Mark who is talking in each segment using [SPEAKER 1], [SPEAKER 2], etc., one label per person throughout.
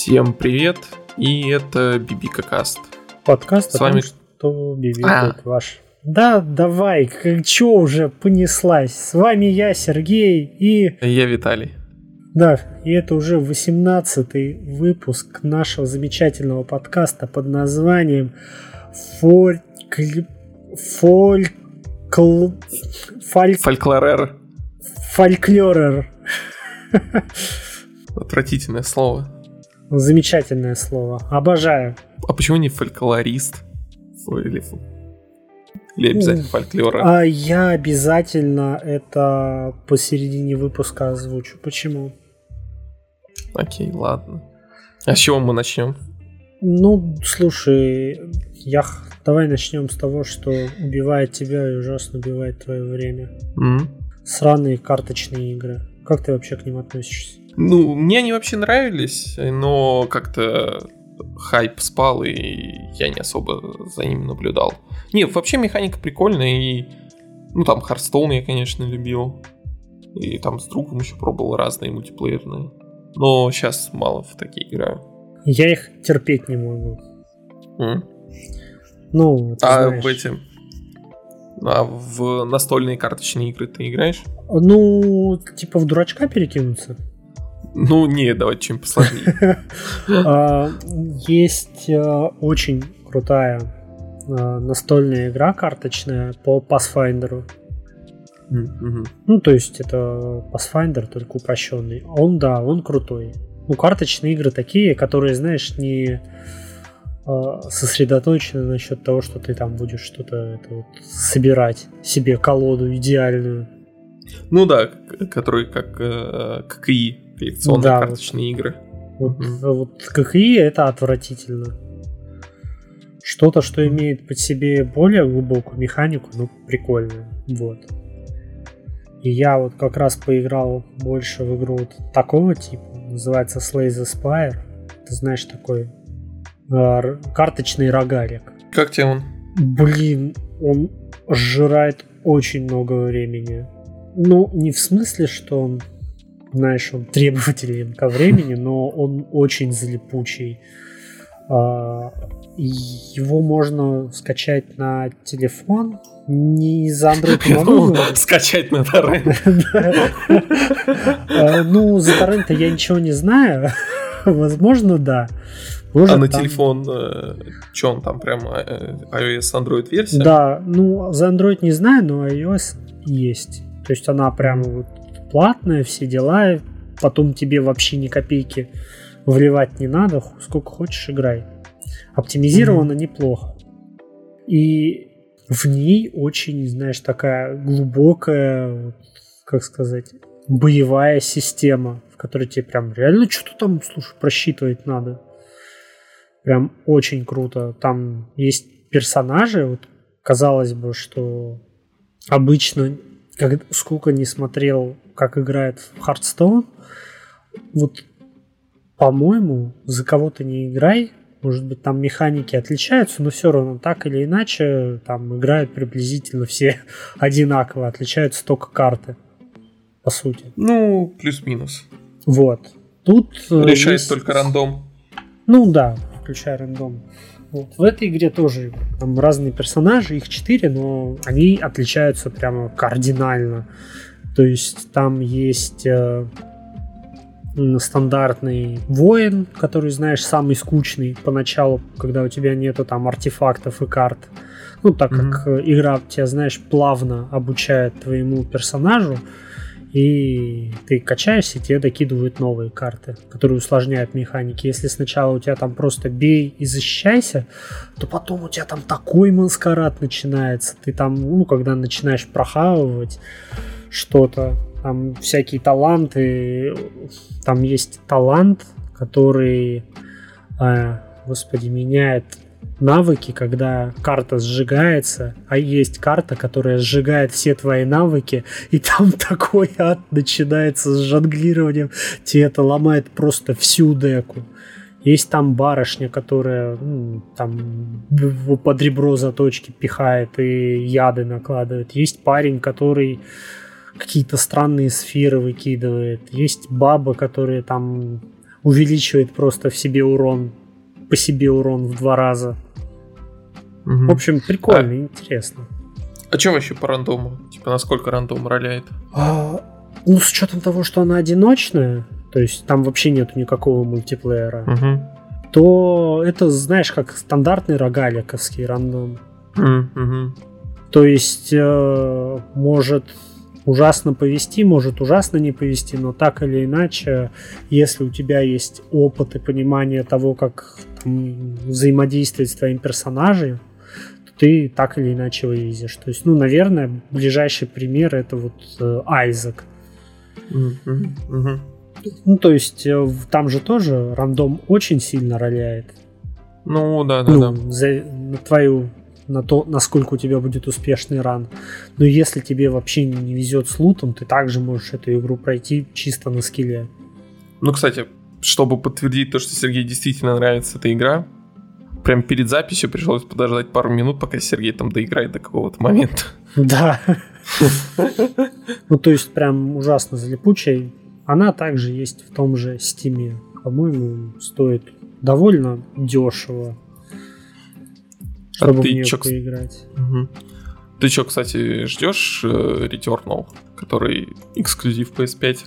[SPEAKER 1] Всем привет, и это Бибика Каст.
[SPEAKER 2] Подкаст
[SPEAKER 1] С
[SPEAKER 2] о том,
[SPEAKER 1] вами-
[SPEAKER 2] что бибикает
[SPEAKER 1] А.
[SPEAKER 2] ваш. Да, давай, как чё уже понеслась? С вами я, Сергей, и...
[SPEAKER 1] Я Виталий.
[SPEAKER 2] Да, и это уже 18-й выпуск нашего замечательного подкаста под названием Фоль... Фоль... Фоль...
[SPEAKER 1] Фольклорер.
[SPEAKER 2] Фольклорер.
[SPEAKER 1] Отвратительное слово.
[SPEAKER 2] Замечательное слово. Обожаю.
[SPEAKER 1] А почему не фольклорист? Или, или обязательно фольклора?
[SPEAKER 2] А я обязательно это посередине выпуска озвучу. Почему?
[SPEAKER 1] Окей, ладно. А с чего мы начнем?
[SPEAKER 2] Ну, слушай, я давай начнем с того, что убивает тебя и ужасно убивает твое время.
[SPEAKER 1] М?
[SPEAKER 2] Сраные карточные игры. Как ты вообще к ним относишься?
[SPEAKER 1] Ну, мне они вообще нравились, но как-то хайп спал, и я не особо за ним наблюдал. Не, вообще механика прикольная, и... Ну, там Харстоун я, конечно, любил. И там с другом еще пробовал разные мультиплеерные. Но сейчас мало в такие играю.
[SPEAKER 2] Я их терпеть не могу.
[SPEAKER 1] М?
[SPEAKER 2] Ну, ты
[SPEAKER 1] А
[SPEAKER 2] знаешь.
[SPEAKER 1] в эти... А в настольные карточные игры ты играешь?
[SPEAKER 2] Ну, типа в дурачка перекинуться.
[SPEAKER 1] Ну, не, давайте чем посложнее.
[SPEAKER 2] А, Есть э, очень крутая э, настольная игра карточная по Pathfinder. Ну, то есть это Pathfinder, только упрощенный. Он, да, он крутой. Ну, карточные игры такие, которые, знаешь, не э, сосредоточены насчет того, что ты там будешь что-то это вот собирать себе колоду идеальную.
[SPEAKER 1] Ну да, к- которые как э, ККИ, коллекционные
[SPEAKER 2] Да,
[SPEAKER 1] карточные игры.
[SPEAKER 2] Вот,
[SPEAKER 1] Мгм.
[SPEAKER 2] вот ККИ это отвратительно. Что-то, что имеет под себе более глубокую механику, ну, прикольно. Вот. И я вот как раз поиграл больше в игру вот такого типа. Называется Slay the Spire. Ты знаешь, такой э, карточный рогалик.
[SPEAKER 1] Как тебе он?
[SPEAKER 2] Блин, он сжирает очень много времени. Ну, не в смысле, что он, знаешь, он требователен ко времени, но он очень залипучий. А, Его можно скачать на телефон. Не за Android могу говорить.
[SPEAKER 1] Скачать на торрент.
[SPEAKER 2] А, Ну, за торрента я ничего не знаю. Возможно, да. Может,
[SPEAKER 1] А на
[SPEAKER 2] там-
[SPEAKER 1] телефон, что он там прям э, iOS, Android версия?
[SPEAKER 2] Да, ну за Android не знаю, но iOS есть. То есть она прямо вот платная, все дела. Потом тебе вообще ни копейки вливать не надо. Сколько хочешь, играй. Оптимизировано неплохо. И в ней очень, знаешь, такая глубокая, как сказать, боевая система, в которой тебе прям реально что-то там, слушай, просчитывать надо. Прям очень круто. Там есть персонажи, вот казалось бы, что обычно, как, сколько не смотрел, как играет в Hearthstone, вот, по-моему, за кого то не играй, может быть, там механики отличаются, но все равно так или иначе там играют приблизительно все одинаково, отличаются только карты, по сути.
[SPEAKER 1] Ну, плюс-минус.
[SPEAKER 2] Вот. Тут э,
[SPEAKER 1] Решает
[SPEAKER 2] есть-
[SPEAKER 1] только рандом.
[SPEAKER 2] ну да, включая рандом. Вот. В этой игре тоже там разные персонажи, их четыре, но они отличаются прямо кардинально. То есть там есть э, стандартный воин, который, знаешь, самый скучный поначалу, когда у тебя нету там артефактов и карт. Ну, так
[SPEAKER 1] Мгм.
[SPEAKER 2] как э, игра тебя, знаешь, плавно обучает твоему персонажу, и ты качаешься, и тебе докидывают новые карты, которые усложняют механики. Если сначала у тебя там просто бей и защищайся, то потом у тебя там такой маскарад начинается. Ты там, ну, когда начинаешь прохавывать что-то, там всякие таланты, там есть талант, который, э, господи, меняет навыки, когда карта сжигается, а есть карта, которая сжигает все твои навыки, и там такой ад начинается с жонглированием, тебе это ломает просто всю деку. Есть там барышня, которая ну, там под ребро заточки пихает и яды накладывает. Есть парень, который какие-то странные сферы выкидывает. Есть баба, которая там увеличивает просто в себе урон, по себе урон в два раза. Угу. В общем, прикольно, а, интересно.
[SPEAKER 1] А что вообще по рандому? Типа, насколько рандом роляет?
[SPEAKER 2] А, ну, с учетом того, что она одиночная, то есть там вообще нету никакого мультиплеера, угу. то это, знаешь, как стандартный рогаликовский рандом. Угу. То есть э, может ужасно повести, может ужасно не повести, но так или иначе, если у тебя есть опыт и понимание того, как там, взаимодействовать с твоим персонажем, то ты так или иначе вывезешь. То есть, ну, наверное, ближайший пример это вот э, Айзек. Ну, то есть, э, там же тоже рандом очень сильно роляет.
[SPEAKER 1] Ну, да, да, ну, да.
[SPEAKER 2] За, на твою на то, насколько у тебя будет успешный ран. Но если тебе вообще не везет с лутом, ты также можешь эту игру пройти чисто на скилле.
[SPEAKER 1] Ну, кстати, чтобы подтвердить то, что Сергею действительно нравится эта игра, прям перед записью пришлось подождать пару минут, пока Сергей там доиграет до какого-то момента.
[SPEAKER 2] Да. Ну, то есть, прям ужасно залипучая. Она также есть в том же стиме. По-моему, стоит довольно дешево чтобы ты в нее чё, поиграть.
[SPEAKER 1] Угу. Ты что, кстати, ждешь э, Returnal, который эксклюзив PS5?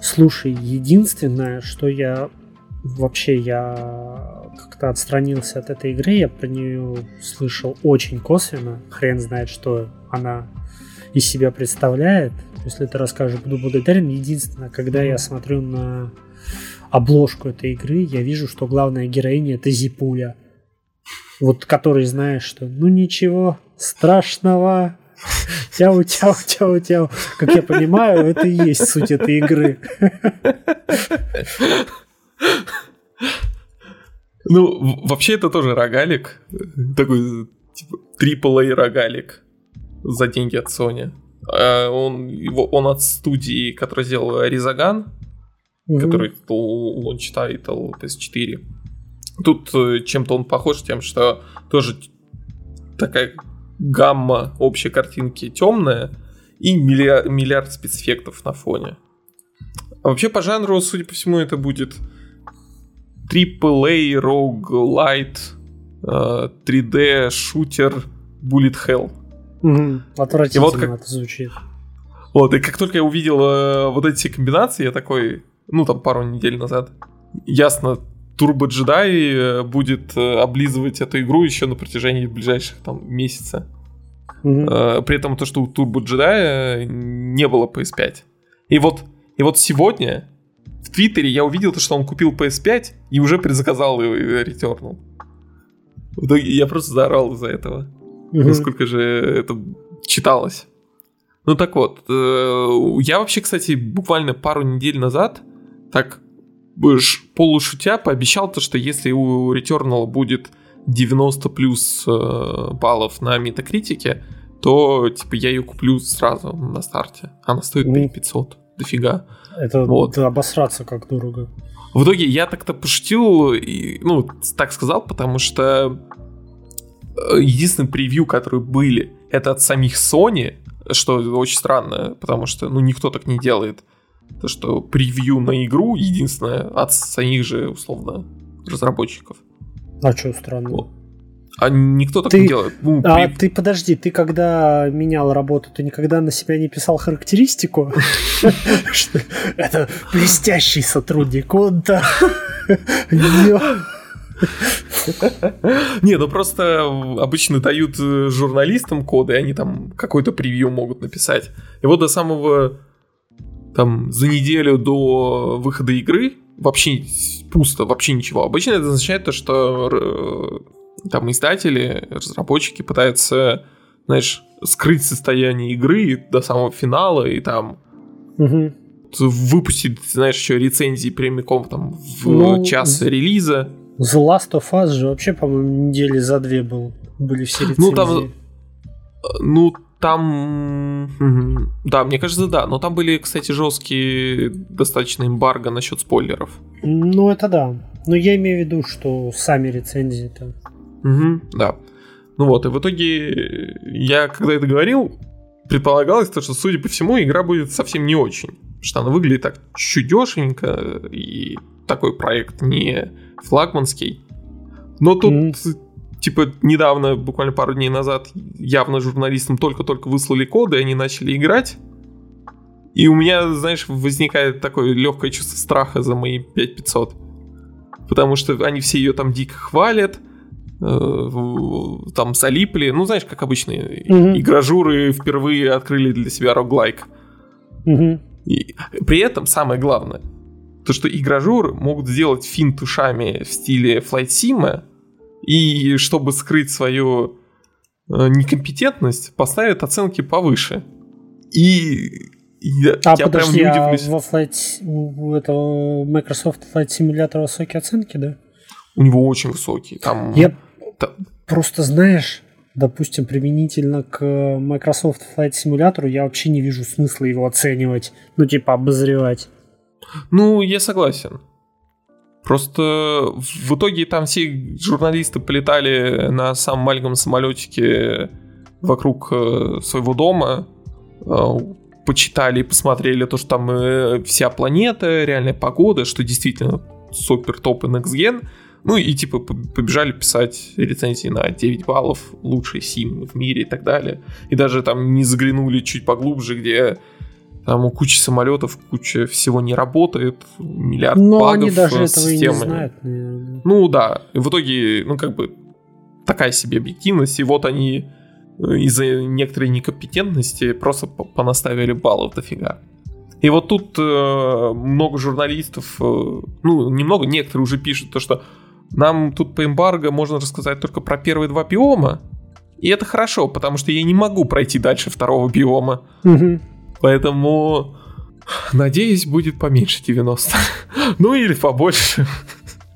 [SPEAKER 2] Слушай, единственное, что я вообще я как-то отстранился от этой игры, я про нее слышал очень косвенно, хрен знает, что она из себя представляет. Если ты расскажешь, буду благодарен. Единственное, когда я смотрю на обложку этой игры, я вижу, что главная героиня это Зипуля вот который знаешь, что ну ничего страшного, тяу, тяу, тяу, тяу. Как я понимаю, это и есть суть этой игры.
[SPEAKER 1] Ну, вообще это тоже рогалик. Такой, типа, AAA рогалик за деньги от Sony. А он, его, он от студии, которая сделала Ризаган, угу. который launch title PS4. Тут э, чем-то он похож тем, что тоже такая гамма общей картинки темная и миллиард, миллиард спецэффектов на фоне. А вообще по жанру, судя по всему, это будет AAA, roguelite, 3D, шутер, bullet hell.
[SPEAKER 2] Угу, отвратительно вот как... это звучит.
[SPEAKER 1] Вот, и как только я увидел э, вот эти комбинации, я такой, ну там пару недель назад, ясно, Турбо Джедай э, будет э, облизывать эту игру еще на протяжении ближайших там месяца. Mm-hmm. При этом то, что у Турбо Джедая не было PS5. И вот, и вот сегодня в Твиттере я увидел то, что он купил PS5 и уже предзаказал Returnal. В итоге я просто заорал из-за этого. Mm-hmm. Насколько же это читалось. Ну так вот, я вообще, кстати, буквально пару недель назад так полушутя пообещал то, что если у Returnal будет 90 плюс э, баллов на метакритике, то типа я ее куплю сразу на старте. Она стоит 5500. Дофига.
[SPEAKER 2] Это, вот. это обосраться как дорого.
[SPEAKER 1] В итоге я так-то пошутил, и, ну, так сказал, потому что э, единственный превью, которые были, это от самих Sony, что очень странно, потому что, ну, никто так не делает то, что превью на игру единственное от самих же, условно, разработчиков.
[SPEAKER 2] А что странно?
[SPEAKER 1] А никто так ты, не делает.
[SPEAKER 2] Ну, а при... ты подожди, ты когда менял работу, ты никогда на себя не писал характеристику? Это блестящий сотрудник, он
[SPEAKER 1] Не, ну просто обычно дают э, журналистам коды, они там какой-то превью могут написать. И вот до самого там за неделю до выхода игры вообще пусто, вообще ничего. Обычно это означает то, что э, там издатели, разработчики пытаются, знаешь, скрыть состояние игры до самого финала и там угу. выпустить, знаешь, еще рецензии прямиком там в ну, час релиза.
[SPEAKER 2] The Last of Us же вообще, по-моему, недели за две был, были все рецензии.
[SPEAKER 1] Ну там, ну там, да, мне кажется, да. Но там были, кстати, жесткие достаточно эмбарго насчет спойлеров.
[SPEAKER 2] Ну, это да. Но я имею в виду, что сами рецензии-то.
[SPEAKER 1] Угу, да. Ну вот, и в итоге я, когда это говорил, предполагалось, то, что, судя по всему, игра будет совсем не очень. что она выглядит так чуть дешенько, и такой проект не флагманский. Но тут, mm-hmm. Типа, недавно, буквально пару дней назад, явно журналистам только-только выслали коды, и они начали играть. И у меня, знаешь, возникает такое легкое чувство страха за мои 5500. Потому что они все ее там дико хвалят, э, там залипли. Ну, знаешь, как обычно, mm-hmm. игражуры впервые открыли для себя роглайк. Mm-hmm. И при этом самое главное, то что игражуры могут сделать финт ушами в стиле Flight Sim, и чтобы скрыть свою э, некомпетентность, поставят оценки повыше. И я,
[SPEAKER 2] а я подожди, прям не удивлюсь. А во Flight, у этого Microsoft Flight Simulator высокие оценки, да?
[SPEAKER 1] У него очень высокие. Там,
[SPEAKER 2] я там... просто знаешь, допустим, применительно к Microsoft Flight Simulator, я вообще не вижу смысла его оценивать, ну типа обозревать.
[SPEAKER 1] Ну, я согласен. Просто в итоге там все журналисты полетали на самом маленьком самолетике вокруг э, своего дома, э, почитали и посмотрели то, что там э, вся планета, реальная погода, что действительно супер топ и next gen. Ну и типа побежали писать рецензии на 9 баллов, лучший сим в мире и так далее. И даже там не заглянули чуть поглубже, где там у кучи самолетов куча всего не работает, миллиард Но багов они даже этого и не знают, наверное. Ну да, в итоге, ну как бы такая себе объективность, и вот они э, из-за некоторой некомпетентности просто понаставили баллов дофига. И вот тут э, много журналистов, э, ну, немного, некоторые уже пишут то, что нам тут по эмбарго можно рассказать только про первые два биома, и это хорошо, потому что я не могу пройти дальше второго биома. Угу. Поэтому, надеюсь, будет поменьше 90. ну или побольше.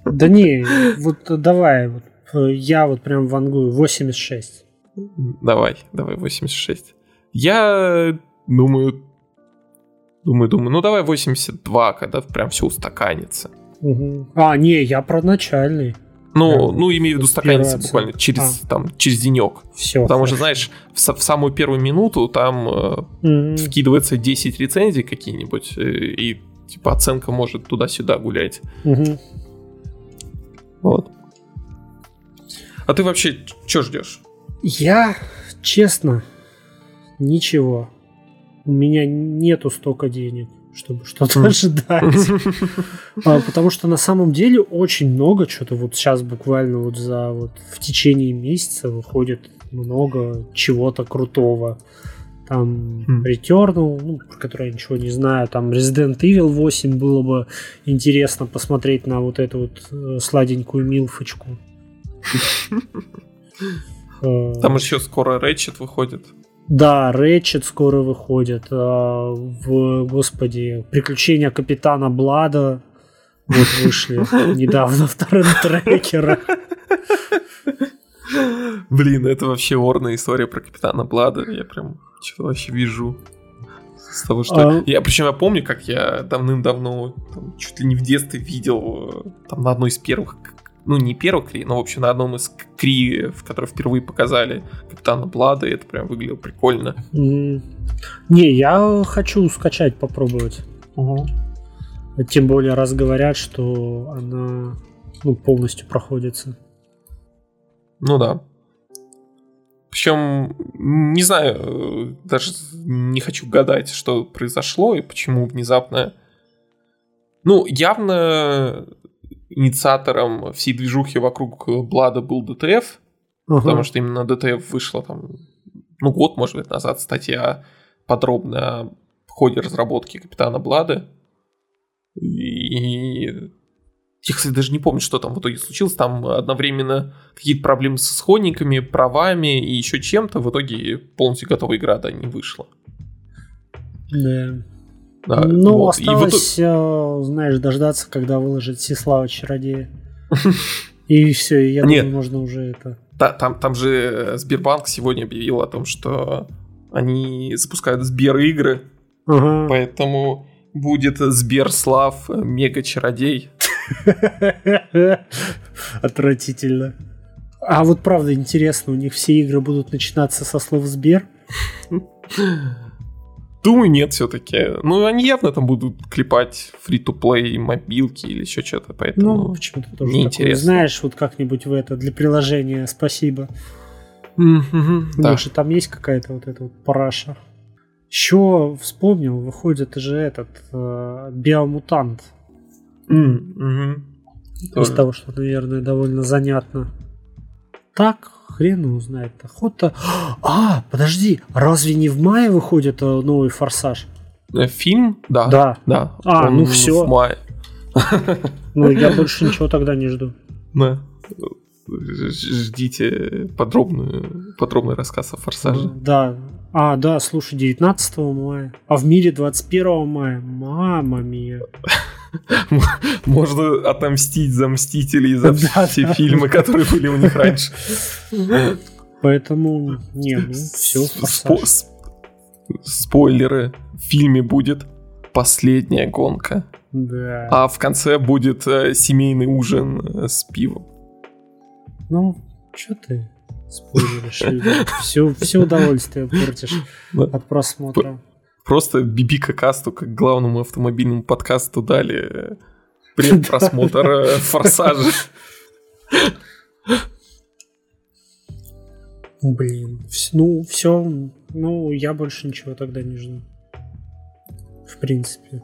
[SPEAKER 2] Да не, вот давай, вот, я вот прям вангую 86.
[SPEAKER 1] Давай, давай 86. Я думаю, думаю, думаю, ну давай 82, когда прям все устаканится.
[SPEAKER 2] Угу. А, не, я про начальный.
[SPEAKER 1] Ну, да. ну имею в виду стаканится буквально через, а. там, через денек. Все. Потому хорошо. что, знаешь, в, в самую первую минуту там mm-hmm. вкидывается 10 рецензий какие-нибудь, э, и типа оценка может туда-сюда гулять. Mm-hmm. Вот. А ты вообще что ждешь?
[SPEAKER 2] Я, честно, ничего. У меня нету столько денег чтобы что-то ожидать. а, потому что на самом деле очень много что-то вот сейчас буквально вот за вот в течение месяца выходит много чего-то крутого. Там mm. Returnal, ну, про который я ничего не знаю, там Resident Evil 8 было бы интересно посмотреть на вот эту вот э, сладенькую милфочку.
[SPEAKER 1] Там еще скоро Ratchet выходит.
[SPEAKER 2] Да, Рэчет скоро выходит. А, в, господи, приключения капитана Блада вот вышли недавно вторым трекера.
[SPEAKER 1] Блин, это вообще орная история про капитана Блада. Я прям что-то вообще вижу. С того, что... А... Я, причем я помню, как я давным-давно, чуть ли не в детстве видел, э, там, на одной из первых ну, не первый Кри, но, в общем, на одном из Кри, в котором впервые показали Капитана Блада, и это прям выглядело прикольно.
[SPEAKER 2] Mm. Не, я хочу скачать, попробовать. Угу. Тем более, раз говорят, что она ну, полностью проходится.
[SPEAKER 1] Ну да. Причем, не знаю, даже не хочу гадать, что произошло и почему внезапно. Ну, явно инициатором всей движухи вокруг Блада был DTF, э, потому что именно DTF вышла там, ну, год, может быть, назад статья подробно о ходе разработки Капитана Блада. И я, кстати, даже не помню, что там в итоге случилось. Там одновременно какие-то проблемы с исходниками, правами и еще чем-то. В итоге полностью готовая игра, да, не вышла.
[SPEAKER 2] Да. Да, ну, вот. осталось, и вот... Э, знаешь, дождаться, когда выложит Сеслава Чародея. И все, и я думаю, можно уже это...
[SPEAKER 1] Там, там же Сбербанк сегодня объявил о том, что они запускают Сбер-игры, ага. поэтому будет Сберслав Мега-чародей.
[SPEAKER 2] Отвратительно. А вот правда интересно, у них все игры будут начинаться со слов Сбер?
[SPEAKER 1] Думаю, нет все-таки. Ну, они явно там будут клепать фри-то-плей, мобилки или еще что-то, поэтому
[SPEAKER 2] ну, почему-то тоже неинтересно. Знаешь, вот как-нибудь в это, для приложения «Спасибо».
[SPEAKER 1] Mm-hmm,
[SPEAKER 2] да. там есть какая-то вот эта вот параша. Еще вспомнил, выходит же этот э, биомутант.
[SPEAKER 1] Mm-hmm.
[SPEAKER 2] Из того, что, наверное, довольно занятно. Так, хрен его знает. Охота. А, подожди, разве не в мае выходит э, новый форсаж?
[SPEAKER 1] Э, фильм? Да.
[SPEAKER 2] Да.
[SPEAKER 1] да.
[SPEAKER 2] А, Он ну все.
[SPEAKER 1] В мае.
[SPEAKER 2] Ну, я больше ничего тогда не жду.
[SPEAKER 1] Да. Ждите подробную, подробный рассказ о форсаже.
[SPEAKER 2] Да. А, да, слушай, 19 мая. А в мире 21 мая. Мама мия.
[SPEAKER 1] Можно отомстить за Мстителей, за все фильмы, которые были у них раньше.
[SPEAKER 2] Поэтому, не, ну, все,
[SPEAKER 1] Спойлеры. В фильме будет последняя гонка.
[SPEAKER 2] Да.
[SPEAKER 1] А в конце будет э, семейный ужин э, с пивом.
[SPEAKER 2] Ну, что ты спойлеришь? Все, все удовольствие портишь от просмотра.
[SPEAKER 1] Просто Бибика Касту, как главному автомобильному подкасту, дали предпросмотр э, форсажа.
[SPEAKER 2] Блин, ну все, ну я больше ничего тогда не жду. В принципе.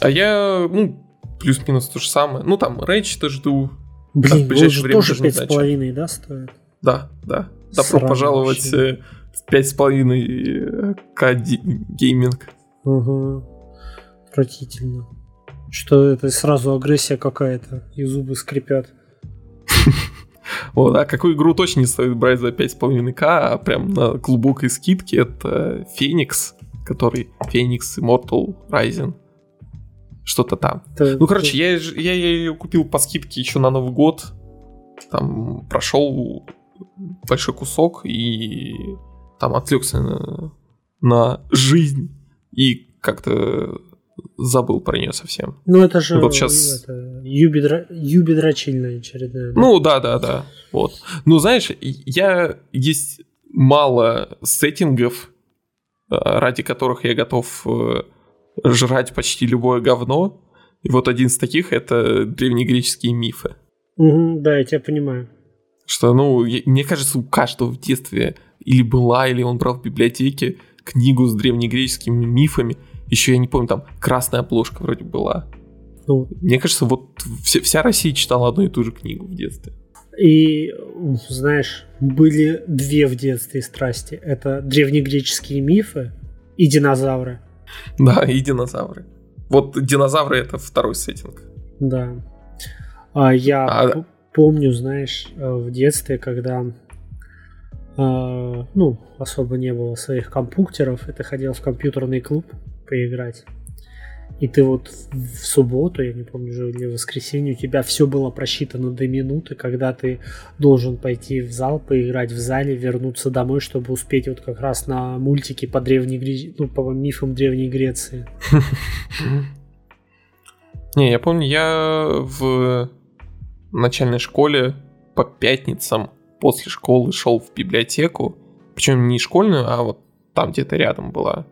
[SPEAKER 1] А я, ну, плюс-минус то же самое. Ну там, Рэйч-то жду.
[SPEAKER 2] Блин, а же тоже пять с половиной, да, стоит?
[SPEAKER 1] Да, да. Добро пожаловать вообще. Пять с половиной к гейминг.
[SPEAKER 2] Угу. Отвратительно. Что это сразу агрессия какая-то, и зубы скрипят.
[SPEAKER 1] Вот, а какую игру точно не стоит брать за 5,5к, а прям на глубокой скидке, это Феникс, который Феникс Immortal Rising. Что-то там. ну, короче, я, я ее купил по скидке еще на Новый год. Там прошел большой кусок и там отвлекся на, на жизнь и как-то забыл про нее совсем.
[SPEAKER 2] Ну это же вот сейчас... это, юбидра... юбидрочильная очередная.
[SPEAKER 1] Да? Ну да, да, да. Вот. Ну знаешь, я есть мало сеттингов, э, ради которых я готов э, жрать почти любое говно. И вот один из таких это древнегреческие мифы.
[SPEAKER 2] Угу, да, я тебя понимаю.
[SPEAKER 1] Что, ну, мне кажется, у каждого в детстве или была, или он брал в библиотеке книгу с древнегреческими мифами. Еще я не помню, там красная обложка вроде была. Ну, Мне кажется, вот вся, вся Россия читала одну и ту же книгу в детстве.
[SPEAKER 2] И, знаешь, были две в детстве страсти. Это древнегреческие мифы и динозавры.
[SPEAKER 1] Да, и динозавры. Вот динозавры это второй сеттинг.
[SPEAKER 2] Да. А я а... помню, знаешь, э, в детстве, когда ну, особо не было своих компьютеров, и ты ходил в компьютерный клуб поиграть. И ты вот в субботу, я не помню же, или в воскресенье, у тебя все было просчитано до минуты, когда ты должен пойти в зал, поиграть в зале, вернуться домой, чтобы успеть вот как раз на мультики по древней Греции, ну, по мифам Древней Греции.
[SPEAKER 1] Не, я помню, я в начальной школе по пятницам после школы шел в библиотеку, причем не школьную, а вот там где-то рядом была.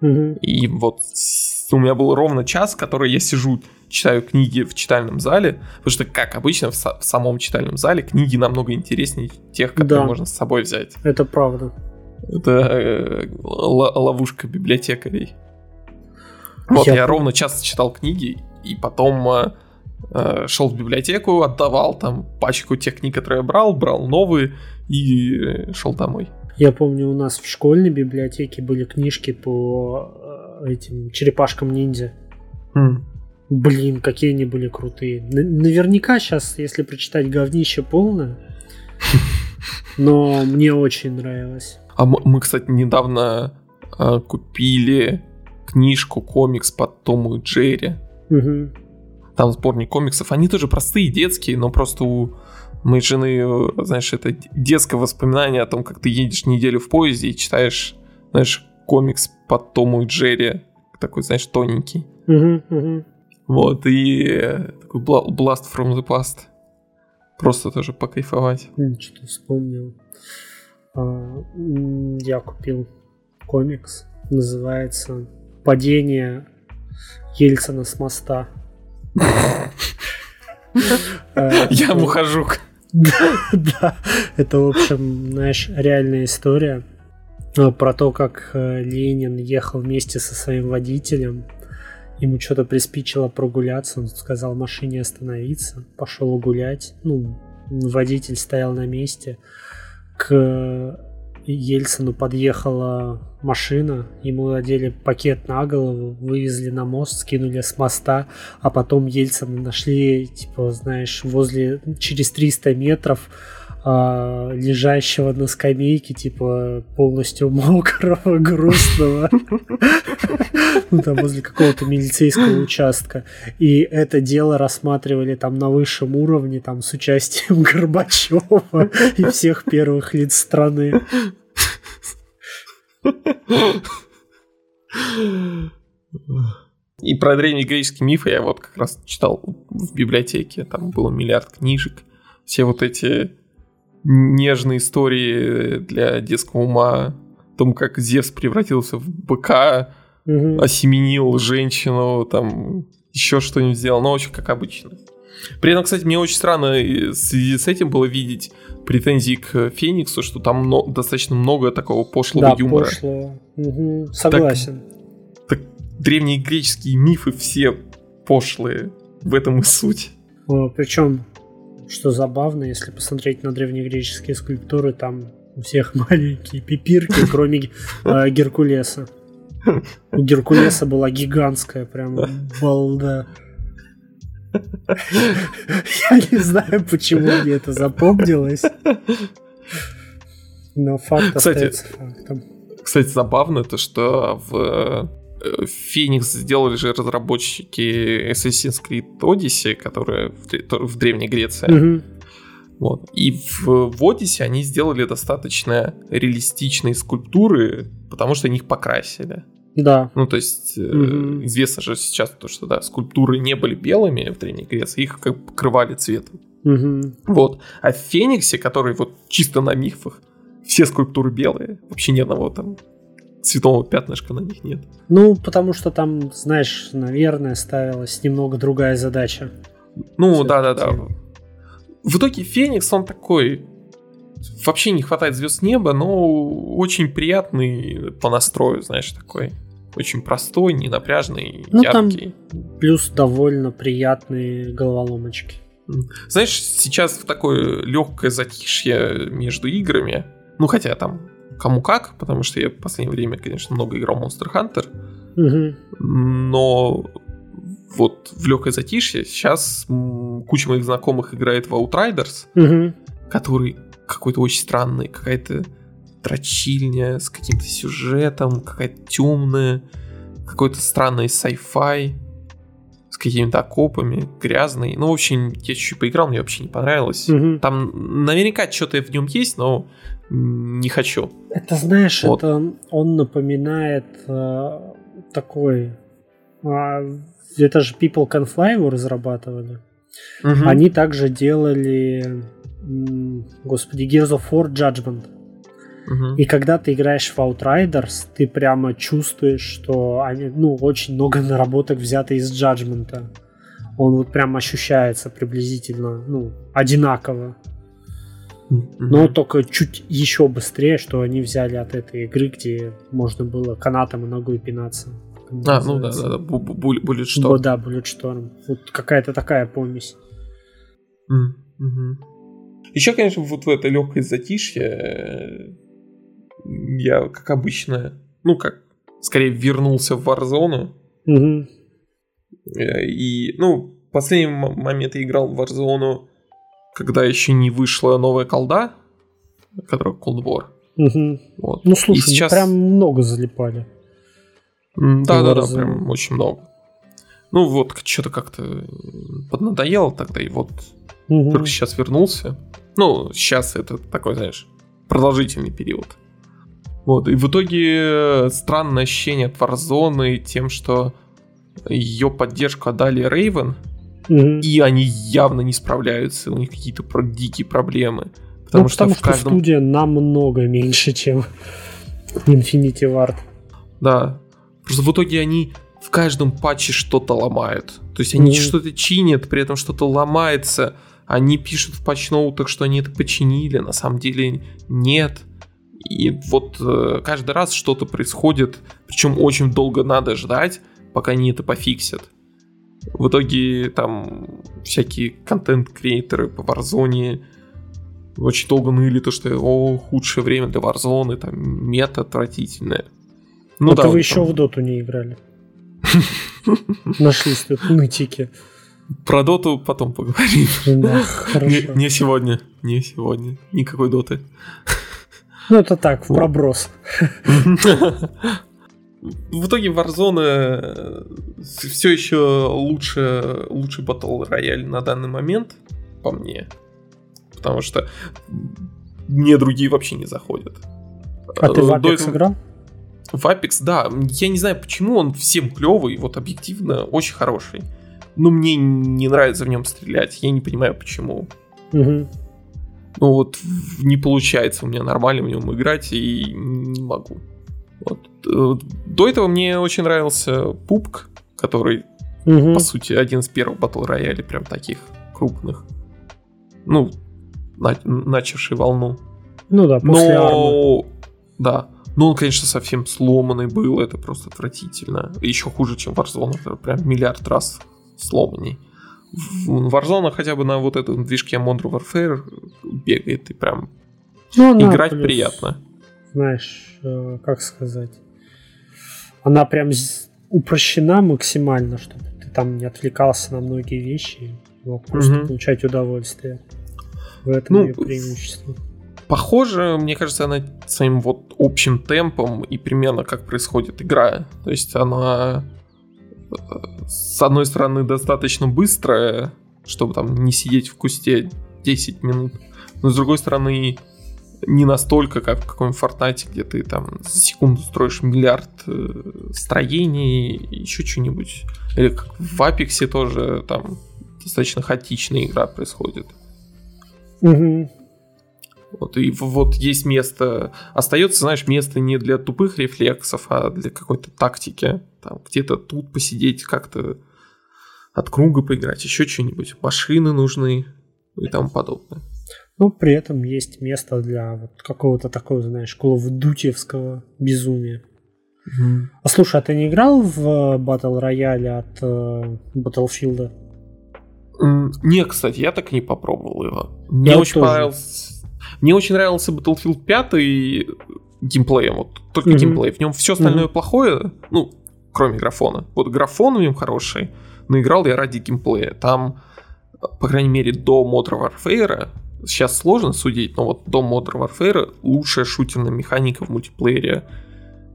[SPEAKER 2] Угу.
[SPEAKER 1] И вот у меня был ровно час, который я сижу, читаю книги в читальном зале, потому что, как обычно, в, в самом читальном зале книги намного интереснее тех, которые да. можно с собой взять.
[SPEAKER 2] Это правда.
[SPEAKER 1] Это э, ловушка библиотекарей. Вот я, я ровно час читал книги, и потом э, э, шел в библиотеку, отдавал там пачку тех книг, которые я брал, брал новые и э, шел домой.
[SPEAKER 2] Я помню, у нас в школьной библиотеке были книжки по э, этим черепашкам ниндзя.
[SPEAKER 1] Mm.
[SPEAKER 2] Блин, какие они были крутые. Наверняка сейчас, если прочитать говнище полное, но мне очень нравилось.
[SPEAKER 1] А мы, кстати, недавно э, купили книжку, комикс под Тому и Джерри.
[SPEAKER 2] Угу
[SPEAKER 1] там сборник комиксов. Они тоже простые, детские, но просто у моей жены, знаешь, это детское воспоминание о том, как ты едешь неделю в поезде и читаешь, знаешь, комикс под Тому и Джерри, такой, знаешь, тоненький. Вот, и такой Blast from the Past. Просто тоже покайфовать.
[SPEAKER 2] Что-то вспомнил. А, я купил комикс. Называется «Падение Ельцина с моста».
[SPEAKER 1] Я ухожу.
[SPEAKER 2] Да, это, в общем, знаешь, реальная история э, про то, как э, Ленин ехал вместе со своим водителем. Ему что-то приспичило прогуляться, он сказал машине остановиться, пошел гулять. Ну, водитель стоял на месте. К Ельцину подъехала машина, ему надели пакет на голову, вывезли на мост, скинули с моста, а потом Ельцина нашли, типа, знаешь, возле, через 300 метров а, лежащего на скамейке, типа, полностью мокрого, грустного, ну, там, возле какого-то милицейского участка. И это дело рассматривали там на высшем уровне, там, с участием Горбачева и всех первых лиц страны.
[SPEAKER 1] И про древнегреческие мифы я вот как раз читал в библиотеке, там было миллиард книжек. Все вот эти нежные истории для детского ума, о том, как Зевс превратился в быка, угу. осеменил женщину, там еще что-нибудь сделал, но очень как обычно. При этом, кстати, мне очень странно в связи с этим было видеть претензии к Фениксу, что там но, достаточно много такого пошлого
[SPEAKER 2] да,
[SPEAKER 1] юмора.
[SPEAKER 2] Пошлого. Угу. Согласен.
[SPEAKER 1] Так, так древние греческие мифы все пошлые. В этом и суть.
[SPEAKER 2] Причем что забавно, если посмотреть на древнегреческие скульптуры, там у всех маленькие пипирки, кроме э, Геркулеса. У Геркулеса была гигантская прям балда. Я не знаю, почему мне это запомнилось. Но факт кстати, остается фактом.
[SPEAKER 1] Кстати, забавно то, что в Феникс сделали же разработчики Assassin's Creed Odyssey, которая в, в Древней Греции. Угу. Вот. И в, в Odyssey они сделали достаточно реалистичные скульптуры, потому что они их покрасили.
[SPEAKER 2] Да.
[SPEAKER 1] Ну, то есть, угу. известно же сейчас то, что да, скульптуры не были белыми в Древней Греции, их как бы покрывали цветом.
[SPEAKER 2] Угу.
[SPEAKER 1] Вот. А в Фениксе, который вот чисто на мифах, все скульптуры белые, вообще ни одного там цветового пятнышка на них нет.
[SPEAKER 2] Ну, потому что там, знаешь, наверное, ставилась немного другая задача.
[SPEAKER 1] Ну, да-да-да. В итоге Феникс, он такой... Вообще не хватает звезд неба, но очень приятный по настрою, знаешь, такой. Очень простой, ненапряжный, ну, яркий.
[SPEAKER 2] Там плюс довольно приятные головоломочки.
[SPEAKER 1] Знаешь, сейчас в такое легкое затишье между играми, ну хотя там кому как, потому что я в последнее время, конечно, много играл Monster Hunter,
[SPEAKER 2] угу.
[SPEAKER 1] но вот в легкое затишье сейчас куча моих знакомых играет в Outriders,
[SPEAKER 2] угу.
[SPEAKER 1] который какой-то очень странный, какая-то дрочильня с каким-то сюжетом, какая-то темная, какой-то странный sci-fi какими-то окопами, грязный. Ну, в общем, я чуть-чуть поиграл, мне вообще не понравилось.
[SPEAKER 2] Угу.
[SPEAKER 1] Там наверняка что-то в нем есть, но не хочу.
[SPEAKER 2] Это знаешь, вот. это он напоминает э, такой. Э, это же People Can Fly его разрабатывали. Угу. Они также делали, господи, Gears of War Judgment.
[SPEAKER 1] Угу.
[SPEAKER 2] И когда ты играешь в Outriders, ты прямо чувствуешь, что они, ну, очень много наработок взято из Judgment. Он вот прям ощущается приблизительно, ну, одинаково. Но только чуть еще быстрее, что они взяли от этой игры, где можно было канатом и ногой пинаться.
[SPEAKER 1] А, ну да, да, да, Bullet Storm.
[SPEAKER 2] Да, Bullet Storm. Вот какая-то такая помесь.
[SPEAKER 1] Еще, конечно, вот в это легкое затишье э, я, как обычно, ну как, скорее вернулся в Warzone.
[SPEAKER 2] Угу.
[SPEAKER 1] И, ну, последний момент я играл в Warzone когда еще не вышла новая колда, которая Cold War.
[SPEAKER 2] Угу.
[SPEAKER 1] Вот.
[SPEAKER 2] Ну слушай, и сейчас... прям много залипали.
[SPEAKER 1] Да, да, да, прям очень много. Ну вот, что-то как-то поднадоело тогда, и вот угу. только сейчас вернулся. Ну, сейчас это такой, знаешь, продолжительный период. Вот, и в итоге странное ощущение от Warzone тем, что ее поддержку отдали Raven,
[SPEAKER 2] Угу.
[SPEAKER 1] И они явно не справляются, у них какие-то дикие проблемы. Потому,
[SPEAKER 2] ну,
[SPEAKER 1] что,
[SPEAKER 2] потому что
[SPEAKER 1] каждом...
[SPEAKER 2] студия намного меньше, чем Infinity Ward.
[SPEAKER 1] Да. Просто в итоге они в каждом патче что-то ломают. То есть они mm-hmm. что-то чинят, при этом что-то ломается. Они пишут в патчноутах, что они это починили, на самом деле нет. И вот э, каждый раз что-то происходит, причем очень долго надо ждать, пока они это пофиксят. В итоге там всякие контент-креаторы по Warzone очень долго ныли, то что о, худшее время для Warzone, там мета отвратительная.
[SPEAKER 2] Ну, да, вы еще там... в доту не играли. Нашлись тут нытики.
[SPEAKER 1] Про доту потом поговорим. Да, хорошо. Не, не сегодня, не сегодня. Никакой доты.
[SPEAKER 2] Ну, это так, в проброс.
[SPEAKER 1] В итоге Warzone э, все еще лучше, лучший батл рояль на данный момент, по мне. Потому что мне другие вообще не заходят.
[SPEAKER 2] А ты в Apex этого... играл?
[SPEAKER 1] В Apex, да. Я не знаю, почему он всем клевый, вот объективно очень хороший. Но мне не нравится в нем стрелять. Я не понимаю, почему. Угу. Ну вот не получается у меня нормально в нем играть и не могу. Вот. Э, до этого мне очень нравился Пупк, который, угу. по сути, один из первых батл роялей, прям таких крупных. Ну, на, начавший волну.
[SPEAKER 2] Ну да, после
[SPEAKER 1] Но... Армы. Да. Ну, он, конечно, совсем сломанный был, это просто отвратительно. Еще хуже, чем Warzone, это прям миллиард раз сломанней. Warzone хотя бы на вот этом движке Modern Warfare бегает и прям ну, играть плюс, приятно.
[SPEAKER 2] Знаешь, э, как сказать, она прям упрощена максимально, чтобы ты там не отвлекался на многие вещи, мог просто угу. получать удовольствие. В этом ну, ее преимущество.
[SPEAKER 1] Похоже, мне кажется, она своим вот общим темпом и примерно как происходит игра. То есть она с одной стороны достаточно быстрая, чтобы там не сидеть в кусте 10 минут, но с другой стороны не настолько, как в каком-нибудь Fortnite, где ты там за секунду строишь миллиард э, строений, еще что-нибудь. Или как в Apex тоже там достаточно хаотичная игра происходит.
[SPEAKER 2] Угу.
[SPEAKER 1] Вот, и вот есть место, остается, знаешь, место не для тупых рефлексов, а для какой-то тактики. Там где-то тут посидеть, как-то от круга поиграть, еще что-нибудь. Машины нужны и тому подобное.
[SPEAKER 2] Но при этом есть место для вот какого-то такого, знаешь, дутевского безумия. Mm. А слушай, а ты не играл в Battle Royale от э, Battlefield?
[SPEAKER 1] Mm, не, кстати, я так и не попробовал его. Мне я очень тоже. понравился мне очень нравился Battlefield 5 геймплеем, вот только mm-hmm. геймплей. В нем все остальное mm-hmm. плохое, ну, кроме графона. Вот графон в нем хороший, но играл я ради геймплея. Там, по крайней мере, до Modern Warfare, сейчас сложно судить, но вот до Modern Warfare лучшая шутерная механика в мультиплеере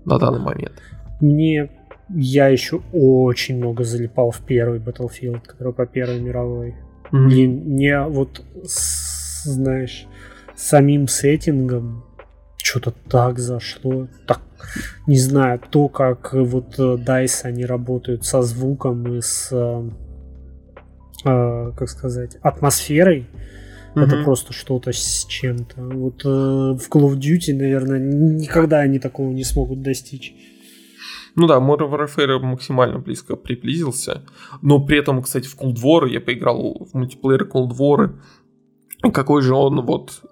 [SPEAKER 1] на данный момент.
[SPEAKER 2] Мне я еще очень много залипал в первый Battlefield, который по Первой мировой. Mm-hmm. И мне вот, знаешь, самим сеттингом что-то так зашло. Так, не знаю, то, как вот э, DICE они работают со звуком и с, э, э, как сказать, атмосферой, mm-hmm. это просто что-то с чем-то. Вот э, в Call of Duty, наверное, никогда они такого не смогут достичь.
[SPEAKER 1] Ну да, Modern Warfare максимально близко приблизился. Но при этом, кстати, в Cold War я поиграл в мультиплеер Cold War. Какой же он вот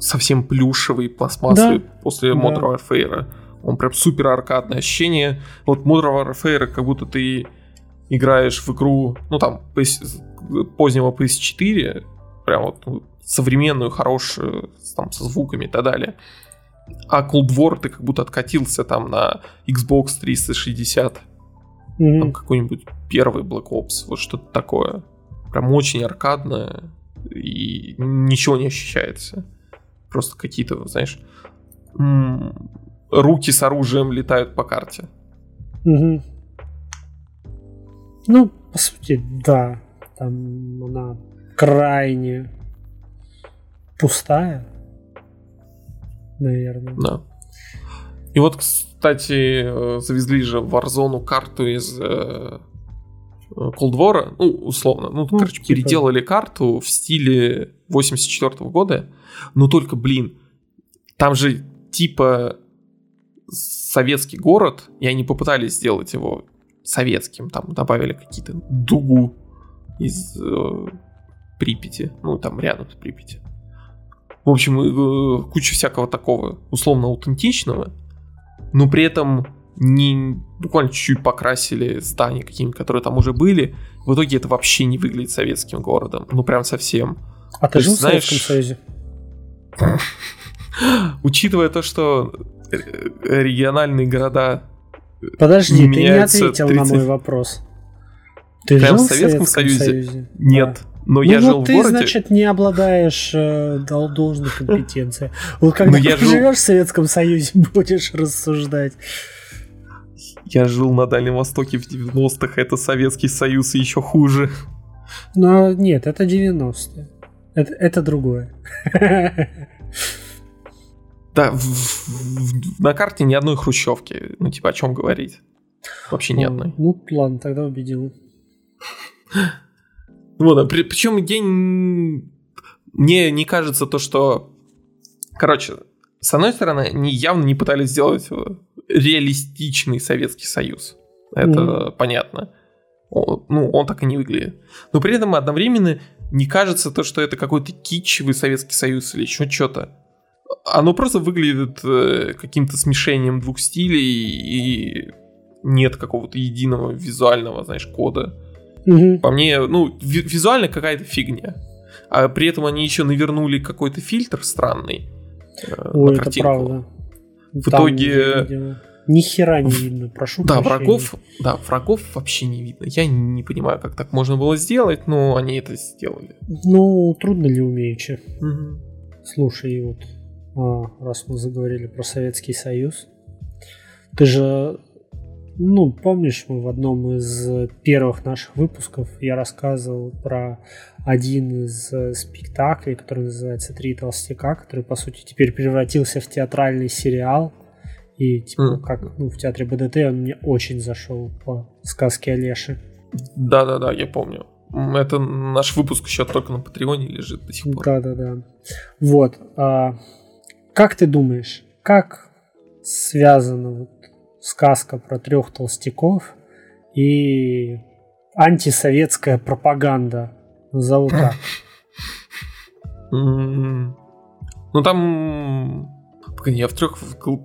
[SPEAKER 1] совсем плюшевый, пластмассовый да. после да. Modern Warfare. Он прям супер аркадное ощущение. Вот Modern Warfare, как будто ты играешь в игру, ну там, позднего PS4, прям вот ну, современную, хорошую, там, со звуками и так далее. А Cold War ты как будто откатился там на Xbox 360. Mm-hmm. Там какой-нибудь первый Black Ops, вот что-то такое. Прям очень аркадное и ничего не ощущается. Просто какие-то, знаешь, руки с оружием летают по карте.
[SPEAKER 2] Угу. Ну, по сути, да. Там она крайне пустая, наверное.
[SPEAKER 1] Да. И вот, кстати, э, завезли же в Warzone карту из э, Cold War, ну, условно, ну, ну короче, типа... переделали карту в стиле 84 -го года, но только, блин, там же типа советский город, и они попытались сделать его советским, там добавили какие-то дугу из э, Припяти, ну там рядом с Припяти. В общем, э, куча всякого такого условно аутентичного, но при этом не буквально чуть-чуть покрасили здания какими которые там уже были. В итоге это вообще не выглядит советским городом. Ну прям совсем.
[SPEAKER 2] А ты, ты жил знаешь, в Советском Союзе?
[SPEAKER 1] Учитывая то, что региональные города
[SPEAKER 2] Подожди, ты не ответил 30... на мой вопрос.
[SPEAKER 1] Ты Прям жил в Советском, Советском Союзе? Союзе? Нет. Да. Но ну я вот жил
[SPEAKER 2] ты,
[SPEAKER 1] в городе.
[SPEAKER 2] значит, не обладаешь э, должной компетенцией. Вот когда ты жил... живешь в Советском Союзе, будешь рассуждать.
[SPEAKER 1] Я жил на Дальнем Востоке в 90-х, это Советский Союз и еще хуже.
[SPEAKER 2] Но нет, это 90-е. Это, это другое.
[SPEAKER 1] Да, в, в, на карте ни одной хрущевки. Ну, типа, о чем говорить? Вообще ни одной.
[SPEAKER 2] Ну, ладно, тогда убедил.
[SPEAKER 1] Вот, а при, причем день... Мне не кажется то, что... Короче, с одной стороны, они явно не пытались сделать реалистичный Советский Союз. Это mm. понятно. Он, ну, он так и не выглядит. Но при этом одновременно не кажется то, что это какой-то китчевый Советский Союз или еще что-то. Оно просто выглядит э, каким-то смешением двух стилей и нет какого-то единого визуального, знаешь, кода. Угу. По мне, ну, ви- визуально какая-то фигня. А при этом они еще навернули какой-то фильтр странный.
[SPEAKER 2] Э, Ой, это правда.
[SPEAKER 1] В Там итоге...
[SPEAKER 2] Ни хера не видно, прошу
[SPEAKER 1] Да, врагов, да, врагов вообще не видно. Я не понимаю, как так можно было сделать, но они это сделали.
[SPEAKER 2] Ну, трудно ли умеючи. Угу. Слушай, вот, а, раз мы заговорили про Советский Союз, ты же ну, помнишь, мы в одном из первых наших выпусков я рассказывал про один из э, спектаклей, который называется «Три толстяка», который, по сути, теперь превратился в театральный сериал. И, типа, mm. как ну, в театре БДТ он мне очень зашел по сказке Олеши.
[SPEAKER 1] Да-да-да, я помню. Это наш выпуск еще только на Патреоне лежит до сих пор.
[SPEAKER 2] Да-да-да. Вот. А, как ты думаешь, как связано вот сказка про трех толстяков и антисоветская пропаганда. Назову так.
[SPEAKER 1] Ну там... Погоди, я в трех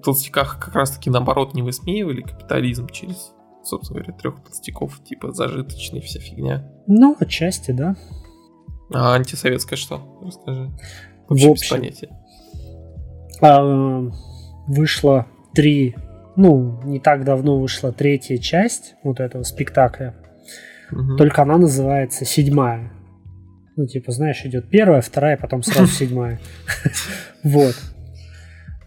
[SPEAKER 1] толстяках как раз таки наоборот не высмеивали капитализм через, собственно говоря, трех толстяков, типа зажиточный вся фигня.
[SPEAKER 2] Ну, отчасти, да.
[SPEAKER 1] А антисоветская что? Расскажи.
[SPEAKER 2] Вообще в общем, без понятия. А, вышло три ну, не так давно вышла третья часть вот этого спектакля. Угу. Только она называется седьмая. Ну, типа, знаешь, идет первая, вторая, потом сразу седьмая. Вот.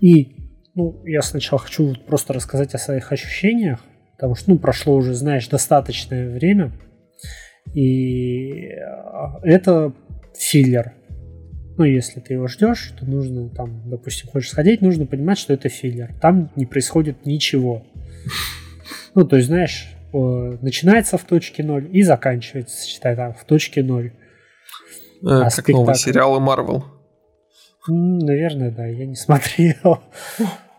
[SPEAKER 2] И, ну, я сначала хочу просто рассказать о своих ощущениях, потому что, ну, прошло уже, знаешь, достаточное время. И это филлер. Ну, если ты его ждешь, то нужно там, допустим, хочешь сходить, нужно понимать, что это филлер. Там не происходит ничего. Ну, то есть, знаешь, начинается в точке ноль и заканчивается, считай, там, в точке ноль.
[SPEAKER 1] А, как спектакль... новые сериалы Марвел.
[SPEAKER 2] Наверное, да, я не смотрел.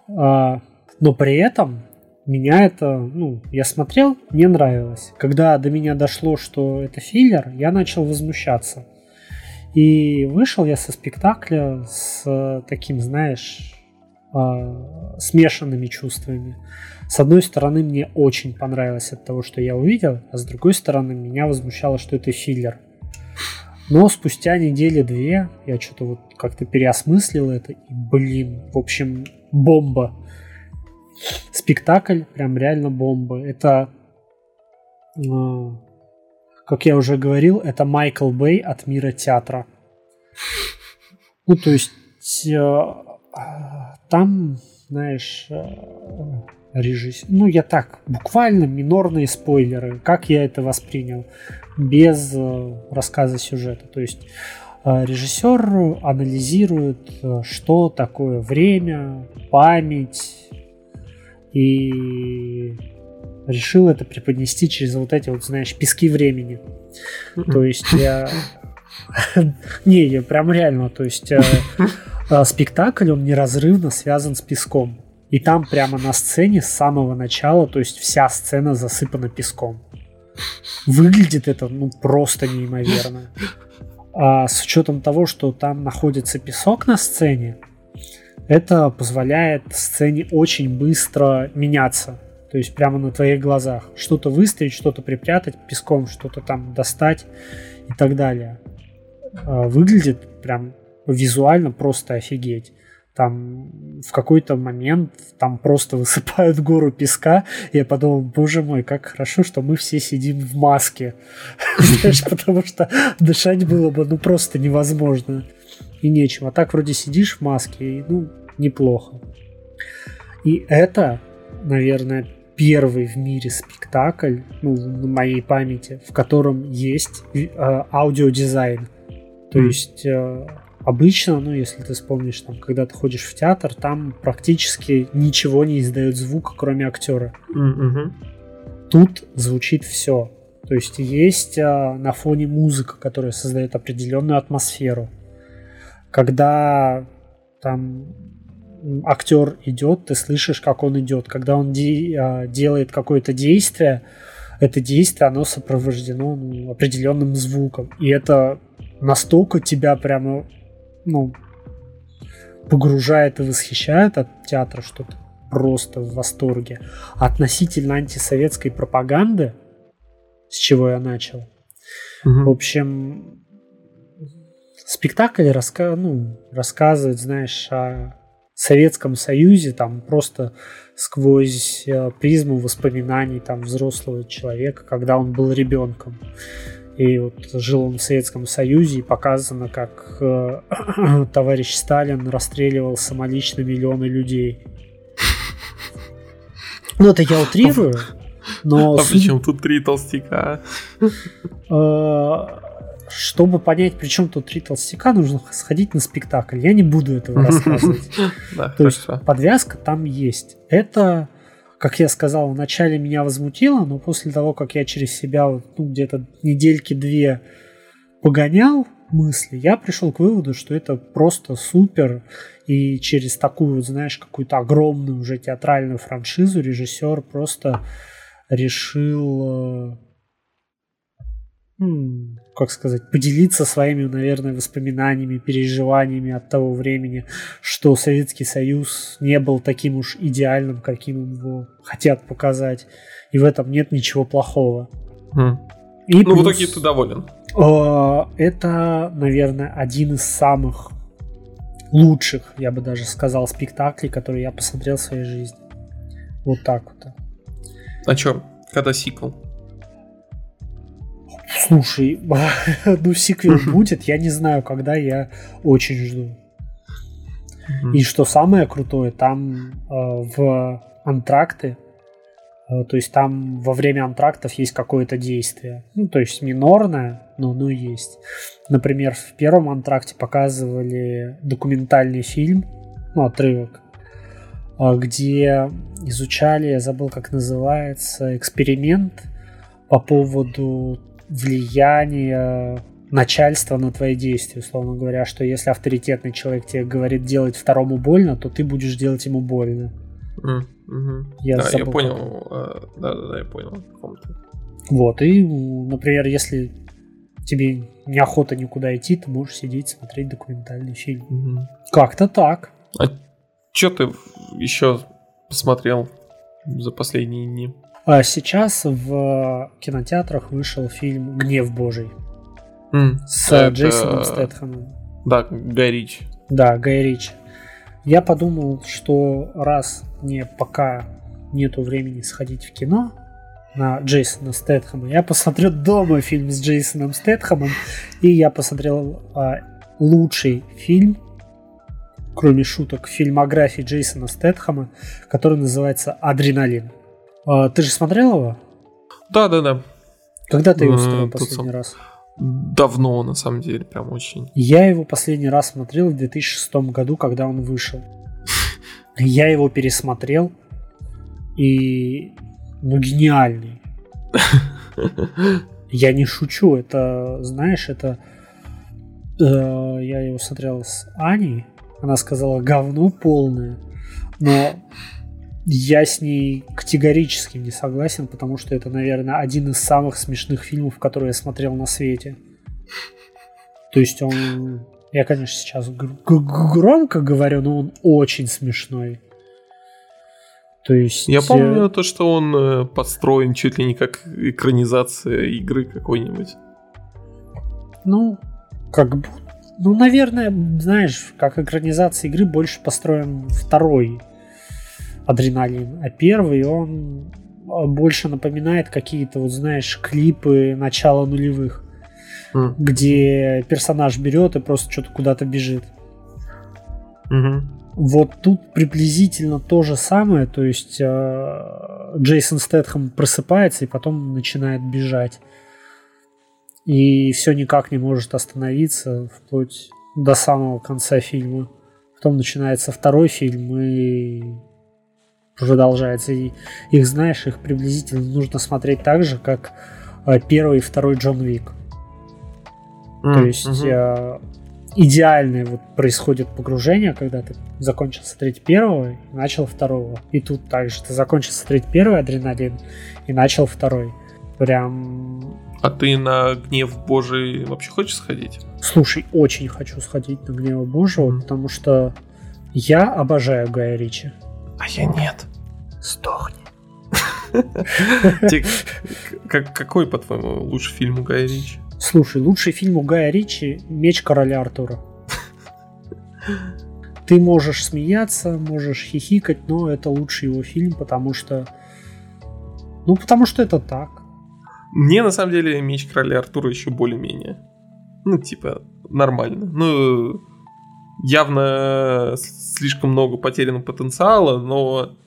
[SPEAKER 2] а, но при этом меня это, ну, я смотрел, мне нравилось. Когда до меня дошло, что это филлер, я начал возмущаться. И вышел я со спектакля с таким, знаешь, э, смешанными чувствами. С одной стороны, мне очень понравилось от того, что я увидел, а с другой стороны, меня возмущало, что это филлер. Но спустя недели две я что-то вот как-то переосмыслил это, и, блин, в общем, бомба. Спектакль прям реально бомба. Это э, как я уже говорил, это Майкл Бэй от мира театра. Ну, то есть э, там, знаешь, э, режиссер... Ну, я так, буквально минорные спойлеры, как я это воспринял, без э, рассказа сюжета. То есть э, режиссер анализирует, э, что такое время, память и решил это преподнести через вот эти вот, знаешь, пески времени. То есть я... Не, я прям реально, то есть спектакль, он неразрывно связан с песком. И там прямо на сцене с самого начала, то есть вся сцена засыпана песком. Выглядит это ну просто неимоверно. А с учетом того, что там находится песок на сцене, это позволяет сцене очень быстро меняться. То есть прямо на твоих глазах. Что-то выставить, что-то припрятать песком, что-то там достать и так далее. А, выглядит прям визуально просто офигеть. Там в какой-то момент там просто высыпают гору песка. Я подумал, боже мой, как хорошо, что мы все сидим в маске. Потому что дышать было бы ну просто невозможно. И нечем. А так вроде сидишь в маске, и ну, неплохо. И это, наверное, первый в мире спектакль, ну, на моей памяти, в котором есть э, аудиодизайн. То есть э, обычно, ну, если ты вспомнишь, там, когда ты ходишь в театр, там практически ничего не издает звука, кроме актера.
[SPEAKER 1] Mm-hmm.
[SPEAKER 2] Тут звучит все. То есть есть э, на фоне музыка, которая создает определенную атмосферу. Когда там актер идет, ты слышишь, как он идет. Когда он де- а, делает какое-то действие, это действие, оно сопровождено ну, определенным звуком. И это настолько тебя прямо, ну, погружает и восхищает от театра, что ты просто в восторге. Относительно антисоветской пропаганды, с чего я начал, угу. в общем, спектакль раска ну, рассказывает, знаешь, о Советском Союзе, там просто сквозь э, призму воспоминаний там взрослого человека, когда он был ребенком. И вот жил он в Советском Союзе, и показано, как э, товарищ Сталин расстреливал самолично миллионы людей. Ну, это я утрирую, но...
[SPEAKER 1] А при чем тут три толстяка?
[SPEAKER 2] Э, чтобы понять, при чем тут три толстяка, нужно сходить на спектакль. Я не буду этого рассказывать. То есть подвязка там есть. Это, как я сказал, вначале меня возмутило, но после того, как я через себя ну, где-то недельки две погонял мысли, я пришел к выводу, что это просто супер. И через такую, знаешь, какую-то огромную уже театральную франшизу режиссер просто решил э, как сказать, поделиться своими, наверное, воспоминаниями, переживаниями от того времени, что Советский Союз не был таким уж идеальным, каким его хотят показать. И в этом нет ничего плохого.
[SPEAKER 1] Mm. И ну, плюс, в итоге ты доволен.
[SPEAKER 2] Э, это, наверное, один из самых лучших, я бы даже сказал, спектаклей, которые я посмотрел в своей жизни. Вот так вот.
[SPEAKER 1] А чё, когда сиквел?
[SPEAKER 2] Слушай, ну сиквел будет, я не знаю, когда я очень жду. И что самое крутое, там э, в антракты, э, то есть там во время антрактов есть какое-то действие. Ну, то есть минорное, но оно есть. Например, в первом антракте показывали документальный фильм, ну, отрывок, э, где изучали, я забыл, как называется, эксперимент по поводу влияние начальства на твои действия, условно говоря, что если авторитетный человек тебе говорит делать второму больно, то ты будешь делать ему больно.
[SPEAKER 1] Mm, hmm Я, да, я понял. Да, да, да, я понял.
[SPEAKER 2] Вот, и, например, если тебе неохота никуда идти, ты можешь сидеть, смотреть документальный фильм.
[SPEAKER 1] Mm-hmm.
[SPEAKER 2] Как-то так.
[SPEAKER 1] А что ты еще посмотрел за последние дни?
[SPEAKER 2] А сейчас в кинотеатрах вышел фильм «Гнев Божий» mm, с это... Джейсоном Стэтхэмом.
[SPEAKER 1] Да, Гай Рич.
[SPEAKER 2] Да, Гай Рич. Я подумал, что раз мне пока нету времени сходить в кино на Джейсона Стэтхэма, я посмотрю дома фильм с Джейсоном Стэтхэмом, и я посмотрел а, лучший фильм, кроме шуток, фильмографии Джейсона Стэтхэма, который называется «Адреналин». А, ты же смотрел его?
[SPEAKER 1] Да, да, да.
[SPEAKER 2] Когда ты его смотрел последний раз?
[SPEAKER 1] Давно, на самом деле, прям очень.
[SPEAKER 2] Я его последний раз смотрел в 2006 году, когда он вышел. Я его пересмотрел, и... Ну, гениальный. Я не шучу, это, знаешь, это... Э, я его смотрел с Аней, она сказала говно полное, но Я с ней категорически не согласен, потому что это, наверное, один из самых смешных фильмов, которые я смотрел на свете. То есть он... Я, конечно, сейчас громко говорю, но он очень смешной.
[SPEAKER 1] То есть... Я помню то, что он э, подстроен чуть ли не как экранизация игры какой-нибудь.
[SPEAKER 2] Ну, как бы... Ну, наверное, знаешь, как экранизация игры больше построен второй адреналин, а первый он а, больше напоминает какие-то, вот знаешь, клипы начала нулевых, mm. где персонаж берет и просто что-то куда-то бежит.
[SPEAKER 1] Mm-hmm.
[SPEAKER 2] Вот тут приблизительно то же самое, то есть э, Джейсон Стэтхэм просыпается и потом начинает бежать. И все никак не может остановиться вплоть до самого конца фильма. Потом начинается второй фильм, и продолжается. И их, знаешь, их приблизительно нужно смотреть так же, как э, первый и второй Джон Вик. Mm, То есть mm-hmm. идеальное вот происходит погружение, когда ты закончил смотреть первого и начал второго. И тут также ты закончил смотреть первый адреналин и начал второй. Прям...
[SPEAKER 1] А ты на гнев Божий вообще хочешь сходить?
[SPEAKER 2] Слушай, очень хочу сходить на гнев Божьего, mm. потому что я обожаю Гая Ричи.
[SPEAKER 1] А я нет.
[SPEAKER 2] Сдохни.
[SPEAKER 1] Какой, по-твоему, лучший фильм у Гая Ричи?
[SPEAKER 2] Слушай, лучший фильм у Гая Ричи «Меч короля Артура». Ты можешь смеяться, можешь хихикать, но это лучший его фильм, потому что... Ну, потому что это так.
[SPEAKER 1] Мне, на самом деле, «Меч короля Артура» еще более-менее. Ну, типа, нормально. Ну, явно слишком много потерянного потенциала, но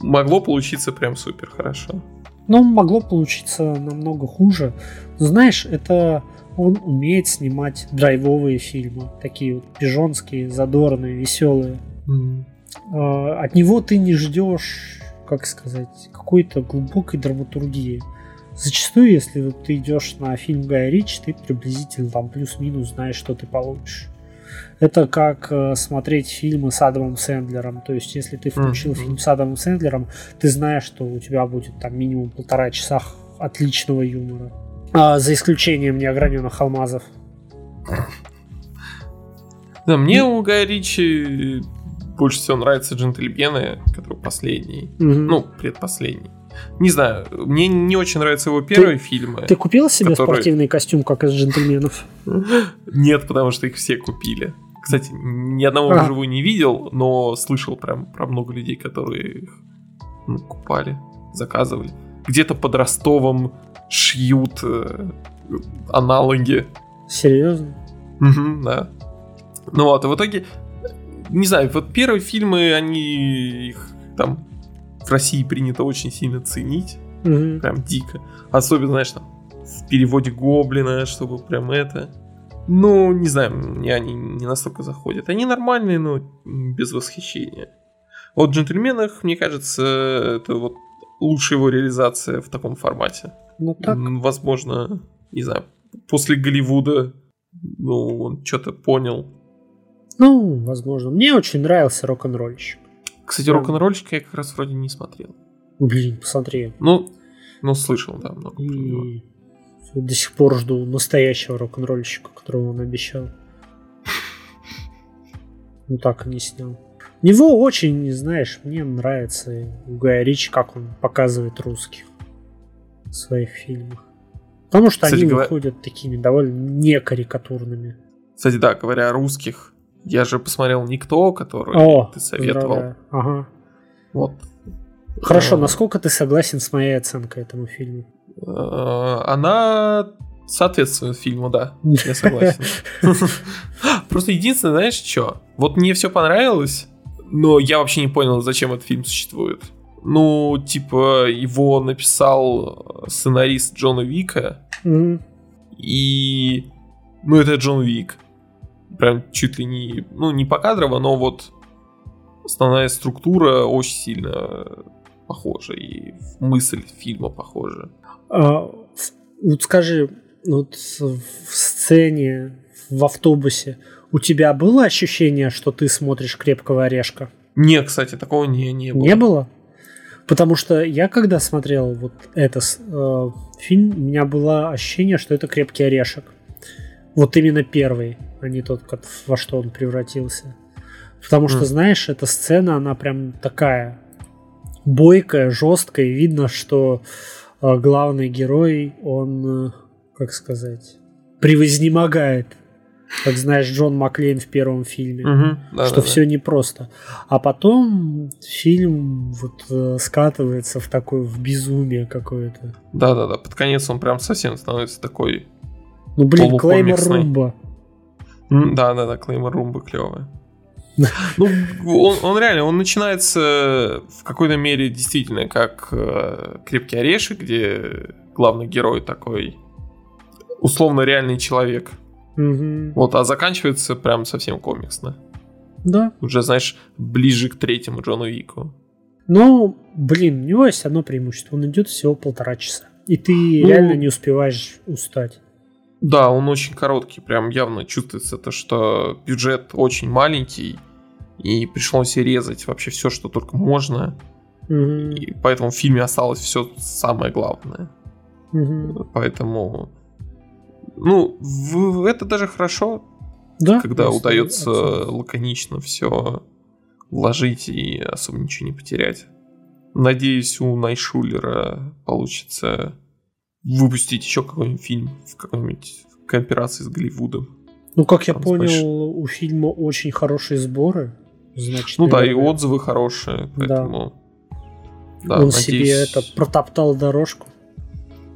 [SPEAKER 1] могло получиться прям супер хорошо.
[SPEAKER 2] Ну, могло получиться намного хуже. Знаешь, это он умеет снимать драйвовые фильмы, такие вот пижонские, задорные, веселые. Mm. От него ты не ждешь, как сказать, какой-то глубокой драматургии. Зачастую, если ты идешь на фильм Гая Ричи, ты приблизительно там плюс-минус знаешь, что ты получишь. Это как э, смотреть фильмы с Адамом Сэндлером. То есть, если ты включил mm-hmm. фильм с Адамом Сэндлером, ты знаешь, что у тебя будет там минимум полтора часа отличного юмора. А, за исключением неограненных алмазов.
[SPEAKER 1] Да, мне у Гая Ричи больше всего нравятся джентльмены, который последний. Угу. Ну, предпоследний. Не знаю, мне не очень нравятся его первые
[SPEAKER 2] ты,
[SPEAKER 1] фильмы.
[SPEAKER 2] Ты купил себе которые... спортивный костюм, как из джентльменов?
[SPEAKER 1] Нет, потому что их все купили. Кстати, ни одного а. вживую не видел, но слышал прям про много людей, которые их ну, купали, заказывали. Где-то под Ростовом шьют э, аналоги.
[SPEAKER 2] Серьезно?
[SPEAKER 1] Угу, да. Ну вот, и в итоге, не знаю, вот первые фильмы, они их там в России принято очень сильно ценить. Угу. Прям дико. Особенно, знаешь, там в переводе Гоблина, чтобы прям это. Ну, не знаю, мне они не настолько заходят. Они нормальные, но без восхищения. Вот в «Джентльменах», мне кажется, это вот лучшая его реализация в таком формате.
[SPEAKER 2] Ну так.
[SPEAKER 1] Возможно, не знаю, после Голливуда, ну, он что-то понял.
[SPEAKER 2] Ну, возможно. Мне очень нравился рок-н-ролльщик.
[SPEAKER 1] Кстати, рок-н-ролльщика я как раз вроде не смотрел.
[SPEAKER 2] Блин, посмотри.
[SPEAKER 1] Ну, ну слышал, да, много И...
[SPEAKER 2] До сих пор жду настоящего рок-н-ролльщика, которого он обещал. Ну так и не снял. Него очень, знаешь, мне нравится у Гая Ричи, как он показывает русских в своих фильмах. Потому что Кстати, они говоря... выходят такими довольно некарикатурными.
[SPEAKER 1] Кстати, да, говоря о русских, я же посмотрел Никто, который О, ты советовал.
[SPEAKER 2] Ага.
[SPEAKER 1] Вот.
[SPEAKER 2] Хорошо, а... насколько ты согласен с моей оценкой этому фильму?
[SPEAKER 1] Э, она соответствует фильму, да. Я согласен. Просто единственное, знаешь, что? Вот мне все понравилось, но я вообще не понял, зачем этот фильм существует. Ну, типа, его написал сценарист Джона Вика. И... Ну, это Джон Вик прям чуть ли не, ну, не покадрово, но вот основная структура очень сильно похожа, и мысль фильма похожа.
[SPEAKER 2] А, вот скажи, вот в сцене, в автобусе, у тебя было ощущение, что ты смотришь крепкого орешка?
[SPEAKER 1] Нет, кстати, такого не, не было.
[SPEAKER 2] Не было? Потому что я когда смотрел вот этот э, фильм, у меня было ощущение, что это крепкий орешек. Вот именно первый, а не тот, как, во что он превратился. Потому что, mm. знаешь, эта сцена, она прям такая бойкая, жесткая, и видно, что э, главный герой, он, э, как сказать, превознемогает как знаешь, Джон Маклейн в первом фильме, угу, да, что да, все да. непросто. А потом фильм вот э, скатывается в такое в безумие какое-то.
[SPEAKER 1] Да, да, да. Под конец он прям совсем становится такой.
[SPEAKER 2] Ну блин, Клеймор Румба.
[SPEAKER 1] Да, да, да, Клеймор Румба клевая. Ну, он, он реально, он начинается в какой-то мере действительно как э, крепкий орешек, где главный герой такой условно реальный человек,
[SPEAKER 2] Угу.
[SPEAKER 1] Вот, а заканчивается прям совсем комиксно.
[SPEAKER 2] Да.
[SPEAKER 1] Уже, знаешь, ближе к третьему Джону Вику.
[SPEAKER 2] Ну, блин, у него есть одно преимущество. Он идет всего полтора часа. И ты ну, реально не успеваешь устать.
[SPEAKER 1] Да, он очень короткий. Прям явно чувствуется то, что бюджет очень маленький. И пришлось резать вообще все, что только можно.
[SPEAKER 2] Угу.
[SPEAKER 1] И поэтому в фильме осталось все самое главное.
[SPEAKER 2] Угу.
[SPEAKER 1] Поэтому ну, в, это даже хорошо,
[SPEAKER 2] да,
[SPEAKER 1] когда удается абсолютно. лаконично все вложить и особо ничего не потерять. Надеюсь, у Найшулера получится выпустить еще какой-нибудь фильм в какой-нибудь кооперации с Голливудом.
[SPEAKER 2] Ну, как я понял, больш... у фильма очень хорошие сборы. Значит,
[SPEAKER 1] ну да, и отзывы хорошие, поэтому...
[SPEAKER 2] Да. да Он надеюсь... себе это протоптал дорожку.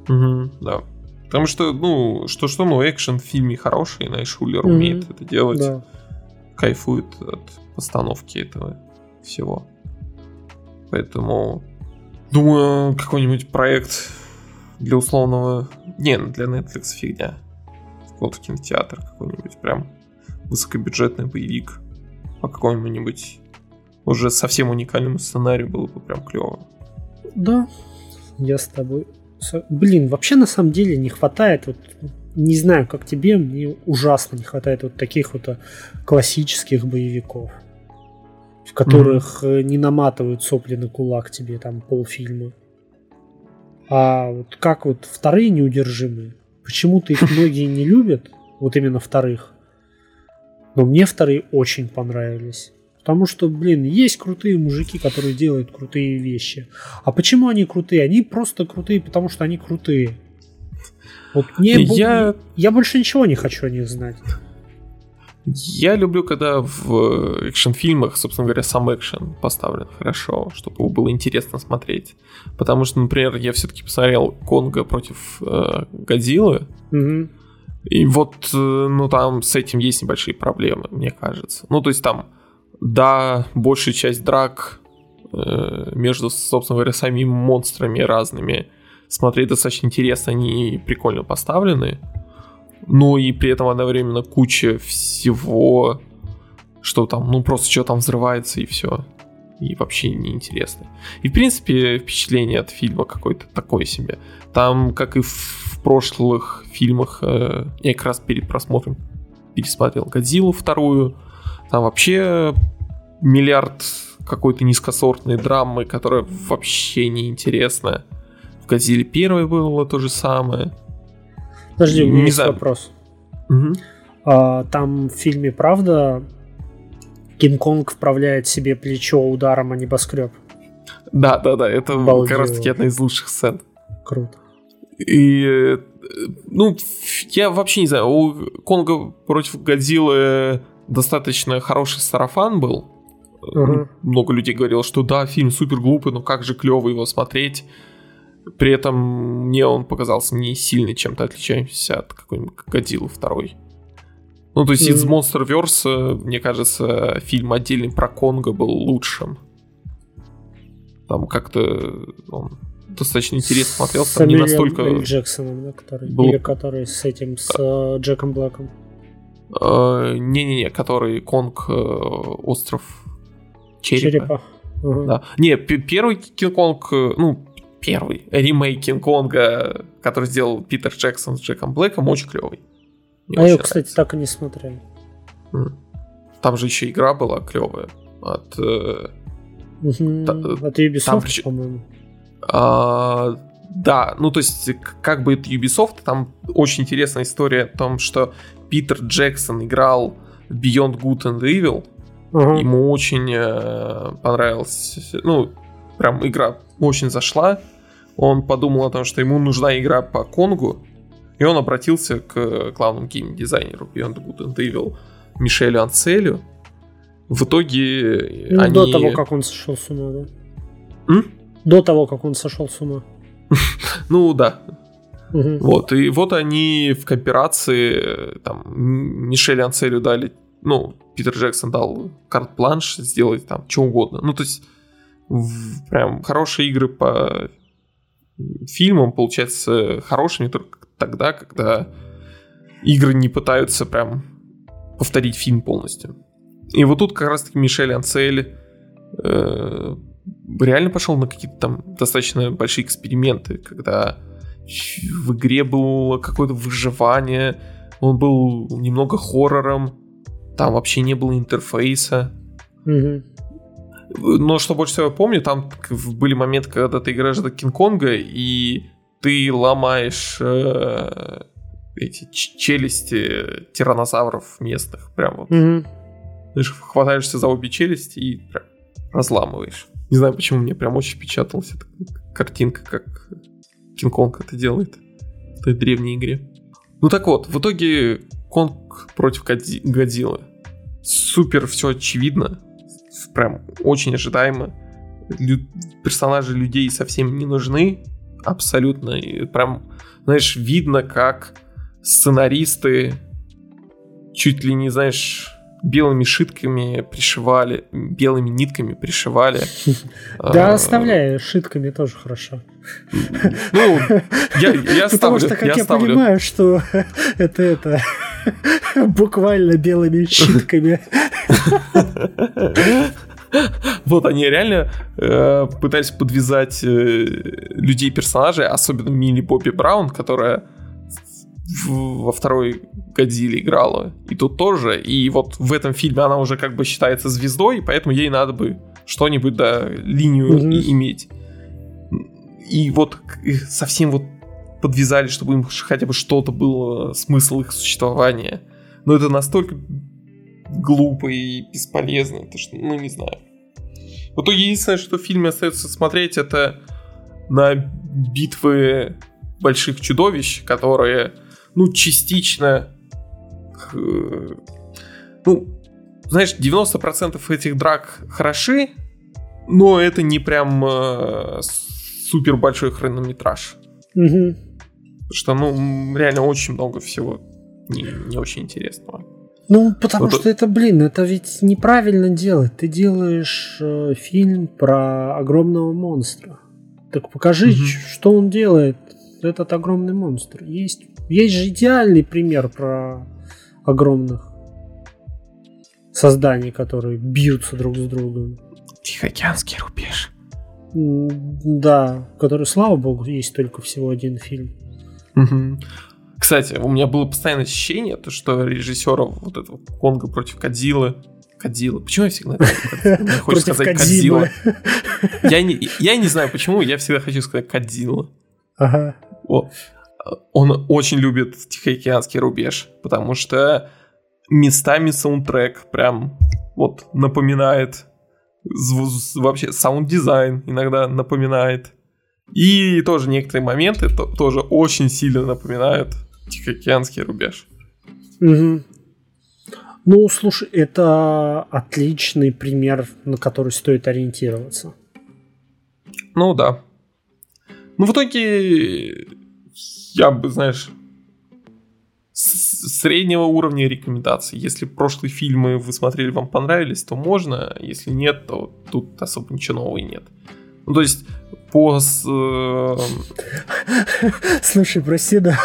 [SPEAKER 1] Угу, да. Потому что, ну, что-что, но экшен в фильме хороший, Найшулер mm-hmm. умеет это делать. Да. Кайфует от постановки этого всего. Поэтому, думаю, какой-нибудь проект для условного... Не, для Netflix фигня. Вот кинотеатр какой-нибудь, прям высокобюджетный боевик по какому-нибудь уже совсем уникальному сценарию было бы прям клево.
[SPEAKER 2] Да, я с тобой Блин, вообще на самом деле не хватает, вот, не знаю, как тебе, мне ужасно не хватает вот таких вот а, классических боевиков, в которых mm-hmm. не наматывают сопли на кулак тебе там полфильма. А вот как вот вторые неудержимые, почему-то их многие не любят, вот именно вторых. Но мне вторые очень понравились. Потому что, блин, есть крутые мужики, которые делают крутые вещи. А почему они крутые? Они просто крутые, потому что они крутые. Вот мне я... я больше ничего не хочу о них знать.
[SPEAKER 1] Я люблю, когда в экшн-фильмах, собственно говоря, сам экшен поставлен хорошо, чтобы его было интересно смотреть. Потому что, например, я все-таки посмотрел Конга против э, Годзиллы.
[SPEAKER 2] Угу.
[SPEAKER 1] И вот, э, ну, там с этим есть небольшие проблемы, мне кажется. Ну, то есть там да, большая часть драк э, между, собственно говоря, самими монстрами разными смотреть достаточно интересно, они прикольно поставлены. Но и при этом одновременно куча всего, что там, ну просто что там взрывается и все. И вообще неинтересно. И в принципе впечатление от фильма какое-то такое себе. Там, как и в прошлых фильмах, э, я как раз перед просмотром пересмотрел Годзиллу вторую, там вообще миллиард какой-то низкосортной драмы, которая вообще не интересная. В Годзилле первой было то же самое.
[SPEAKER 2] Подожди, у меня не есть знаю. вопрос.
[SPEAKER 1] Угу.
[SPEAKER 2] А, там в фильме, правда, Кинг-Конг вправляет себе плечо ударом о небоскреб?
[SPEAKER 1] Да, да, да, это Балдево. как раз таки одна из лучших сцен.
[SPEAKER 2] Круто.
[SPEAKER 1] И, э, ну, я вообще не знаю, у Конга против Годзиллы достаточно хороший сарафан был.
[SPEAKER 2] Uh-huh.
[SPEAKER 1] Много людей говорило, что да, фильм супер глупый, но как же клево его смотреть. При этом мне он показался не сильно чем-то отличающимся от какой-нибудь Годзиллы второй. Ну, то есть mm-hmm. из Monsterverse, мне кажется, фильм отдельный про Конга был лучшим. Там как-то он достаточно интересно смотрелся, там не настолько...
[SPEAKER 2] Джексоном, да, который, был... или который с этим, с uh, Джеком Блэком.
[SPEAKER 1] Э, не-не-не, который Конг э, остров черепа. черепа.
[SPEAKER 2] Угу.
[SPEAKER 1] Да. Не, первый Кинг-Конг, э, ну, первый ремейк Кинг-Конга, который сделал Питер Джексон с Джеком Блэком, очень клевый.
[SPEAKER 2] Мне а я, кстати, нравится. так и не смотрел.
[SPEAKER 1] Там же еще игра была клевая от э,
[SPEAKER 2] Угу.
[SPEAKER 1] Та-
[SPEAKER 2] Это Ubisoft,
[SPEAKER 1] там
[SPEAKER 2] по-моему.
[SPEAKER 1] А, да, ну то есть, как бы это Ubisoft, там очень интересная история о том, что Питер Джексон играл Beyond Good and Evil,
[SPEAKER 2] Ага.
[SPEAKER 1] ему очень э, понравилась, ну, прям игра очень зашла, он подумал о том, что ему нужна игра по Конгу, и он обратился к главному геймдизайнеру Beyond Good and Evil Мишелю Анцелю. В итоге
[SPEAKER 2] Ну,
[SPEAKER 1] они...
[SPEAKER 2] До того, как он сошел с ума, да?
[SPEAKER 1] М?
[SPEAKER 2] До того, как он сошел с ума.
[SPEAKER 1] Ну да,
[SPEAKER 2] Мгм.
[SPEAKER 1] Вот, и вот они в кооперации, э, там, Мишель Анцелю дали, ну, Питер Джексон дал карт-планш сделать там что угодно. Ну, то есть, в- прям хорошие игры по фильмам получаются хорошими только тогда, когда игры не пытаются прям повторить фильм полностью. И вот тут как раз-таки Мишель Анцель э, реально пошел на какие-то там достаточно большие эксперименты, когда в игре было какое-то выживание, он был немного хоррором, там вообще не было интерфейса.
[SPEAKER 2] Мгм.
[SPEAKER 1] Но что больше всего я помню, там были моменты, когда ты играешь за Кинг-Конга, и ты ломаешь э, эти челюсти тиранозавров местных. Прям вот. Ты же хватаешься за обе челюсти и прям разламываешь. Не знаю, почему мне прям очень впечаталась эта картинка, как Кинг-Конг это делает в той древней игре. Ну так вот, в итоге Конг против Годзи- Годзиллы. Супер все очевидно. Прям очень ожидаемо. Лю- персонажи людей совсем не нужны. Абсолютно. И прям, знаешь, видно, как сценаристы чуть ли не, знаешь, белыми шитками пришивали, белыми нитками пришивали.
[SPEAKER 2] Да,
[SPEAKER 1] А,
[SPEAKER 2] оставляй, шитками тоже хорошо.
[SPEAKER 1] Ну, я, я
[SPEAKER 2] Потому
[SPEAKER 1] ставлю,
[SPEAKER 2] что, как
[SPEAKER 1] я
[SPEAKER 2] я,
[SPEAKER 1] ставлю.
[SPEAKER 2] понимаю, что это это буквально белыми щитками.
[SPEAKER 1] Вот они реально э, пытались подвязать э, людей персонажей, особенно Милли Бобби Браун, которая в- во второй Годзилле играла. И тут тоже. И вот в этом фильме она уже как бы считается звездой, и поэтому ей надо бы что-нибудь, да, линию
[SPEAKER 2] Мгм.
[SPEAKER 1] и- иметь. И вот совсем вот подвязали, чтобы им хотя бы что-то было, смысл их существования. Но это настолько глупо и бесполезно, то что, ну, не знаю. В итоге единственное, что в фильме остается смотреть, это на битвы больших чудовищ, которые, ну, частично... Ну, знаешь, 90% этих драк хороши, но это не прям э, супер большой хронометраж.
[SPEAKER 2] Мгм.
[SPEAKER 1] Потому что, ну, реально очень много всего не, не очень интересного.
[SPEAKER 2] Ну, потому
[SPEAKER 1] Вот
[SPEAKER 2] что это, блин, это ведь неправильно делать. Ты делаешь э, фильм про огромного монстра. Так покажи, ч- что он делает, этот огромный монстр. Есть, есть же идеальный пример про огромных созданий, которые бьются друг с другом.
[SPEAKER 1] Тихоокеанский рубеж.
[SPEAKER 2] Да, который, слава богу, есть только всего один фильм.
[SPEAKER 1] Мгм. Кстати, у меня было постоянное ощущение, то, что режиссера вот этого Конга против Кадзилы Кадзила. Почему я всегда
[SPEAKER 2] Против
[SPEAKER 1] сказать. Кадзила? Я не, я не знаю почему, я всегда хочу сказать Кадзила.
[SPEAKER 2] Ага.
[SPEAKER 1] Он очень любит Тихоокеанский рубеж, потому что местами саундтрек прям вот напоминает вообще саунд-дизайн иногда напоминает. И тоже некоторые моменты то- тоже очень сильно напоминают Тихоокеанский рубеж.
[SPEAKER 2] Мгм. Ну, слушай, это отличный пример, на который стоит ориентироваться.
[SPEAKER 1] Ну да. Ну в итоге я бы, знаешь, среднего уровня рекомендаций. Если прошлые фильмы вы смотрели, вам понравились, то можно. Если нет, то тут особо ничего нового и нет. Ну, то есть, по... э,
[SPEAKER 2] Слушай, прости, да.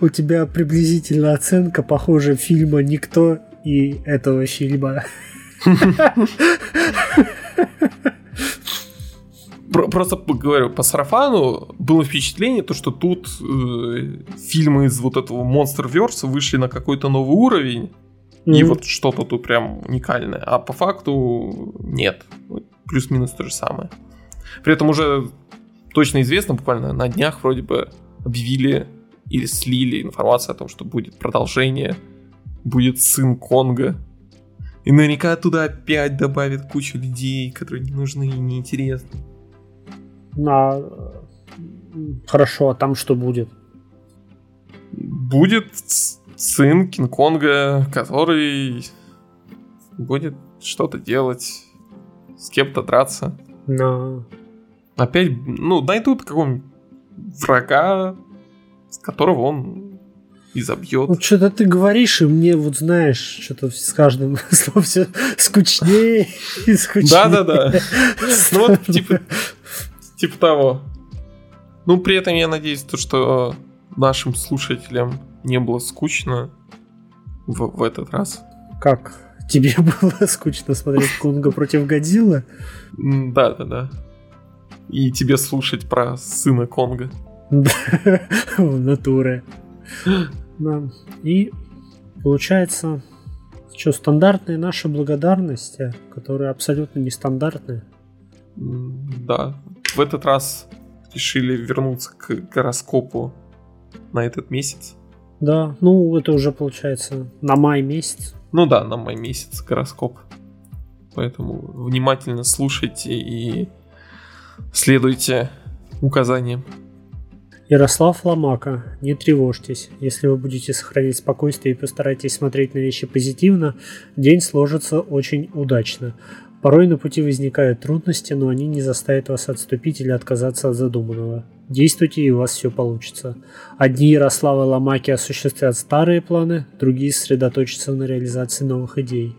[SPEAKER 2] У тебя приблизительно оценка похожа фильма «Никто» и этого фильма.
[SPEAKER 1] про- просто говорю, по сарафану было впечатление, то, что тут э, фильмы из вот этого Monsterverse вышли на какой-то новый уровень, и
[SPEAKER 2] Мгм.
[SPEAKER 1] вот что-то тут прям уникальное. А по факту нет. плюс-минус то же самое. При этом уже точно известно, буквально на днях вроде бы объявили или слили информацию о том, что будет продолжение, будет сын Конга. И наверняка туда опять добавят кучу людей, которые не нужны и неинтересны.
[SPEAKER 2] На... Хорошо, а там что будет?
[SPEAKER 1] Будет сын Кинг-Конга, который будет что-то делать, с кем-то драться.
[SPEAKER 2] Но...
[SPEAKER 1] Опять, ну, найдут какого-нибудь врага, с которого он и забьет.
[SPEAKER 2] Вот что-то ты говоришь, и мне вот знаешь, что-то с каждым словом все скучнее и скучнее.
[SPEAKER 1] Да-да-да. Ну вот, типа, типа того. Ну, при этом я надеюсь, то, что нашим слушателям не было скучно в, в этот раз.
[SPEAKER 2] Как? Тебе было скучно смотреть Конга против Годзиллы?
[SPEAKER 1] Да, да, да. И тебе слушать про сына Конга.
[SPEAKER 2] В натуре. Да. И получается, что стандартные наши благодарности, которые абсолютно нестандартные.
[SPEAKER 1] Да. В этот раз решили вернуться к гороскопу на этот месяц.
[SPEAKER 2] Да, ну это уже получается на май месяц.
[SPEAKER 1] Ну да, на май месяц гороскоп. Поэтому внимательно слушайте и следуйте указаниям.
[SPEAKER 2] Ярослав Ломака, не тревожьтесь. Если вы будете сохранять спокойствие и постарайтесь смотреть на вещи позитивно, день сложится очень удачно. Порой на пути возникают трудности, но они не заставят вас отступить или отказаться от задуманного. Действуйте, и у вас все получится. Одни Ярославы Ломаки осуществят старые планы, другие сосредоточатся на реализации новых идей.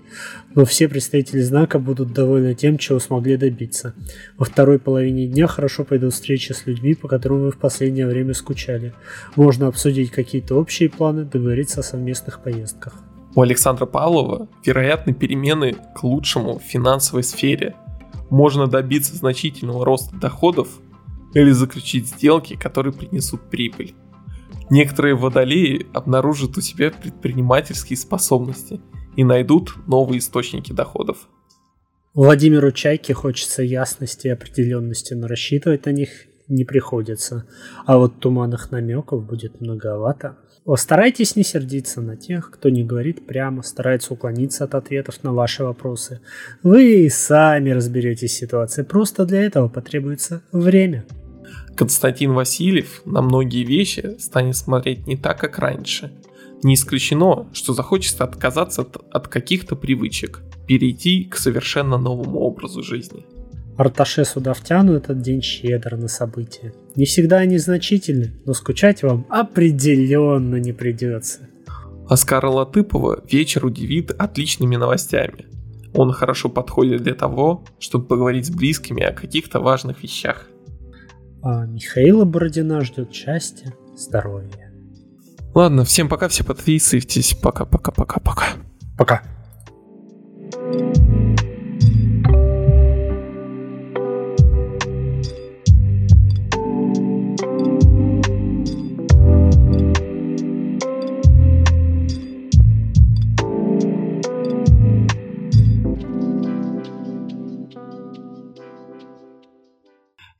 [SPEAKER 2] Но все представители знака будут довольны тем, чего смогли добиться. Во второй половине дня хорошо пойдут встречи с людьми, по которым вы в последнее время скучали. Можно обсудить какие-то общие планы, договориться о совместных поездках.
[SPEAKER 1] У Александра Павлова вероятны перемены к лучшему в финансовой сфере. Можно добиться значительного роста доходов или заключить сделки, которые принесут прибыль. Некоторые водолеи обнаружат у себя предпринимательские способности и найдут новые источники доходов.
[SPEAKER 2] Владимиру Чайке хочется ясности и определенности, но рассчитывать на них не приходится. А вот туманных намеков будет многовато. Старайтесь не сердиться на тех, кто не говорит прямо, старается уклониться от ответов на ваши вопросы. Вы сами разберетесь в ситуации, просто для этого потребуется время.
[SPEAKER 1] Константин Васильев на многие вещи станет смотреть не так, как раньше. Не исключено, что захочется отказаться от, от каких-то привычек, перейти к совершенно новому образу жизни.
[SPEAKER 2] Арташесу Давтяну этот день щедр на события. Не всегда они значительны, но скучать вам определенно не придется.
[SPEAKER 1] Оскара Латыпова вечер удивит отличными новостями. Он хорошо подходит для того, чтобы поговорить с близкими о каких-то важных вещах.
[SPEAKER 2] А Михаила Бородина ждет счастья, здоровья.
[SPEAKER 1] Ладно, всем пока, все подписывайтесь. Пока-пока-пока-пока.
[SPEAKER 2] Пока.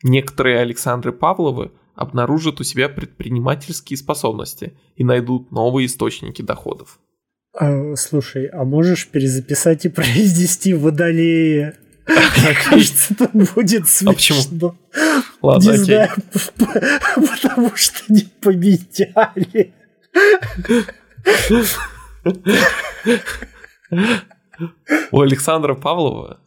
[SPEAKER 1] Некоторые Александры Павловы обнаружат у себя предпринимательские способности и найдут новые источники доходов.
[SPEAKER 2] А, слушай, а можешь перезаписать и произнести водолея? Кажется, это будет смешно. А почему?
[SPEAKER 1] Ладно,
[SPEAKER 2] не окей. знаю, потому что не победяли.
[SPEAKER 1] У Александра Павлова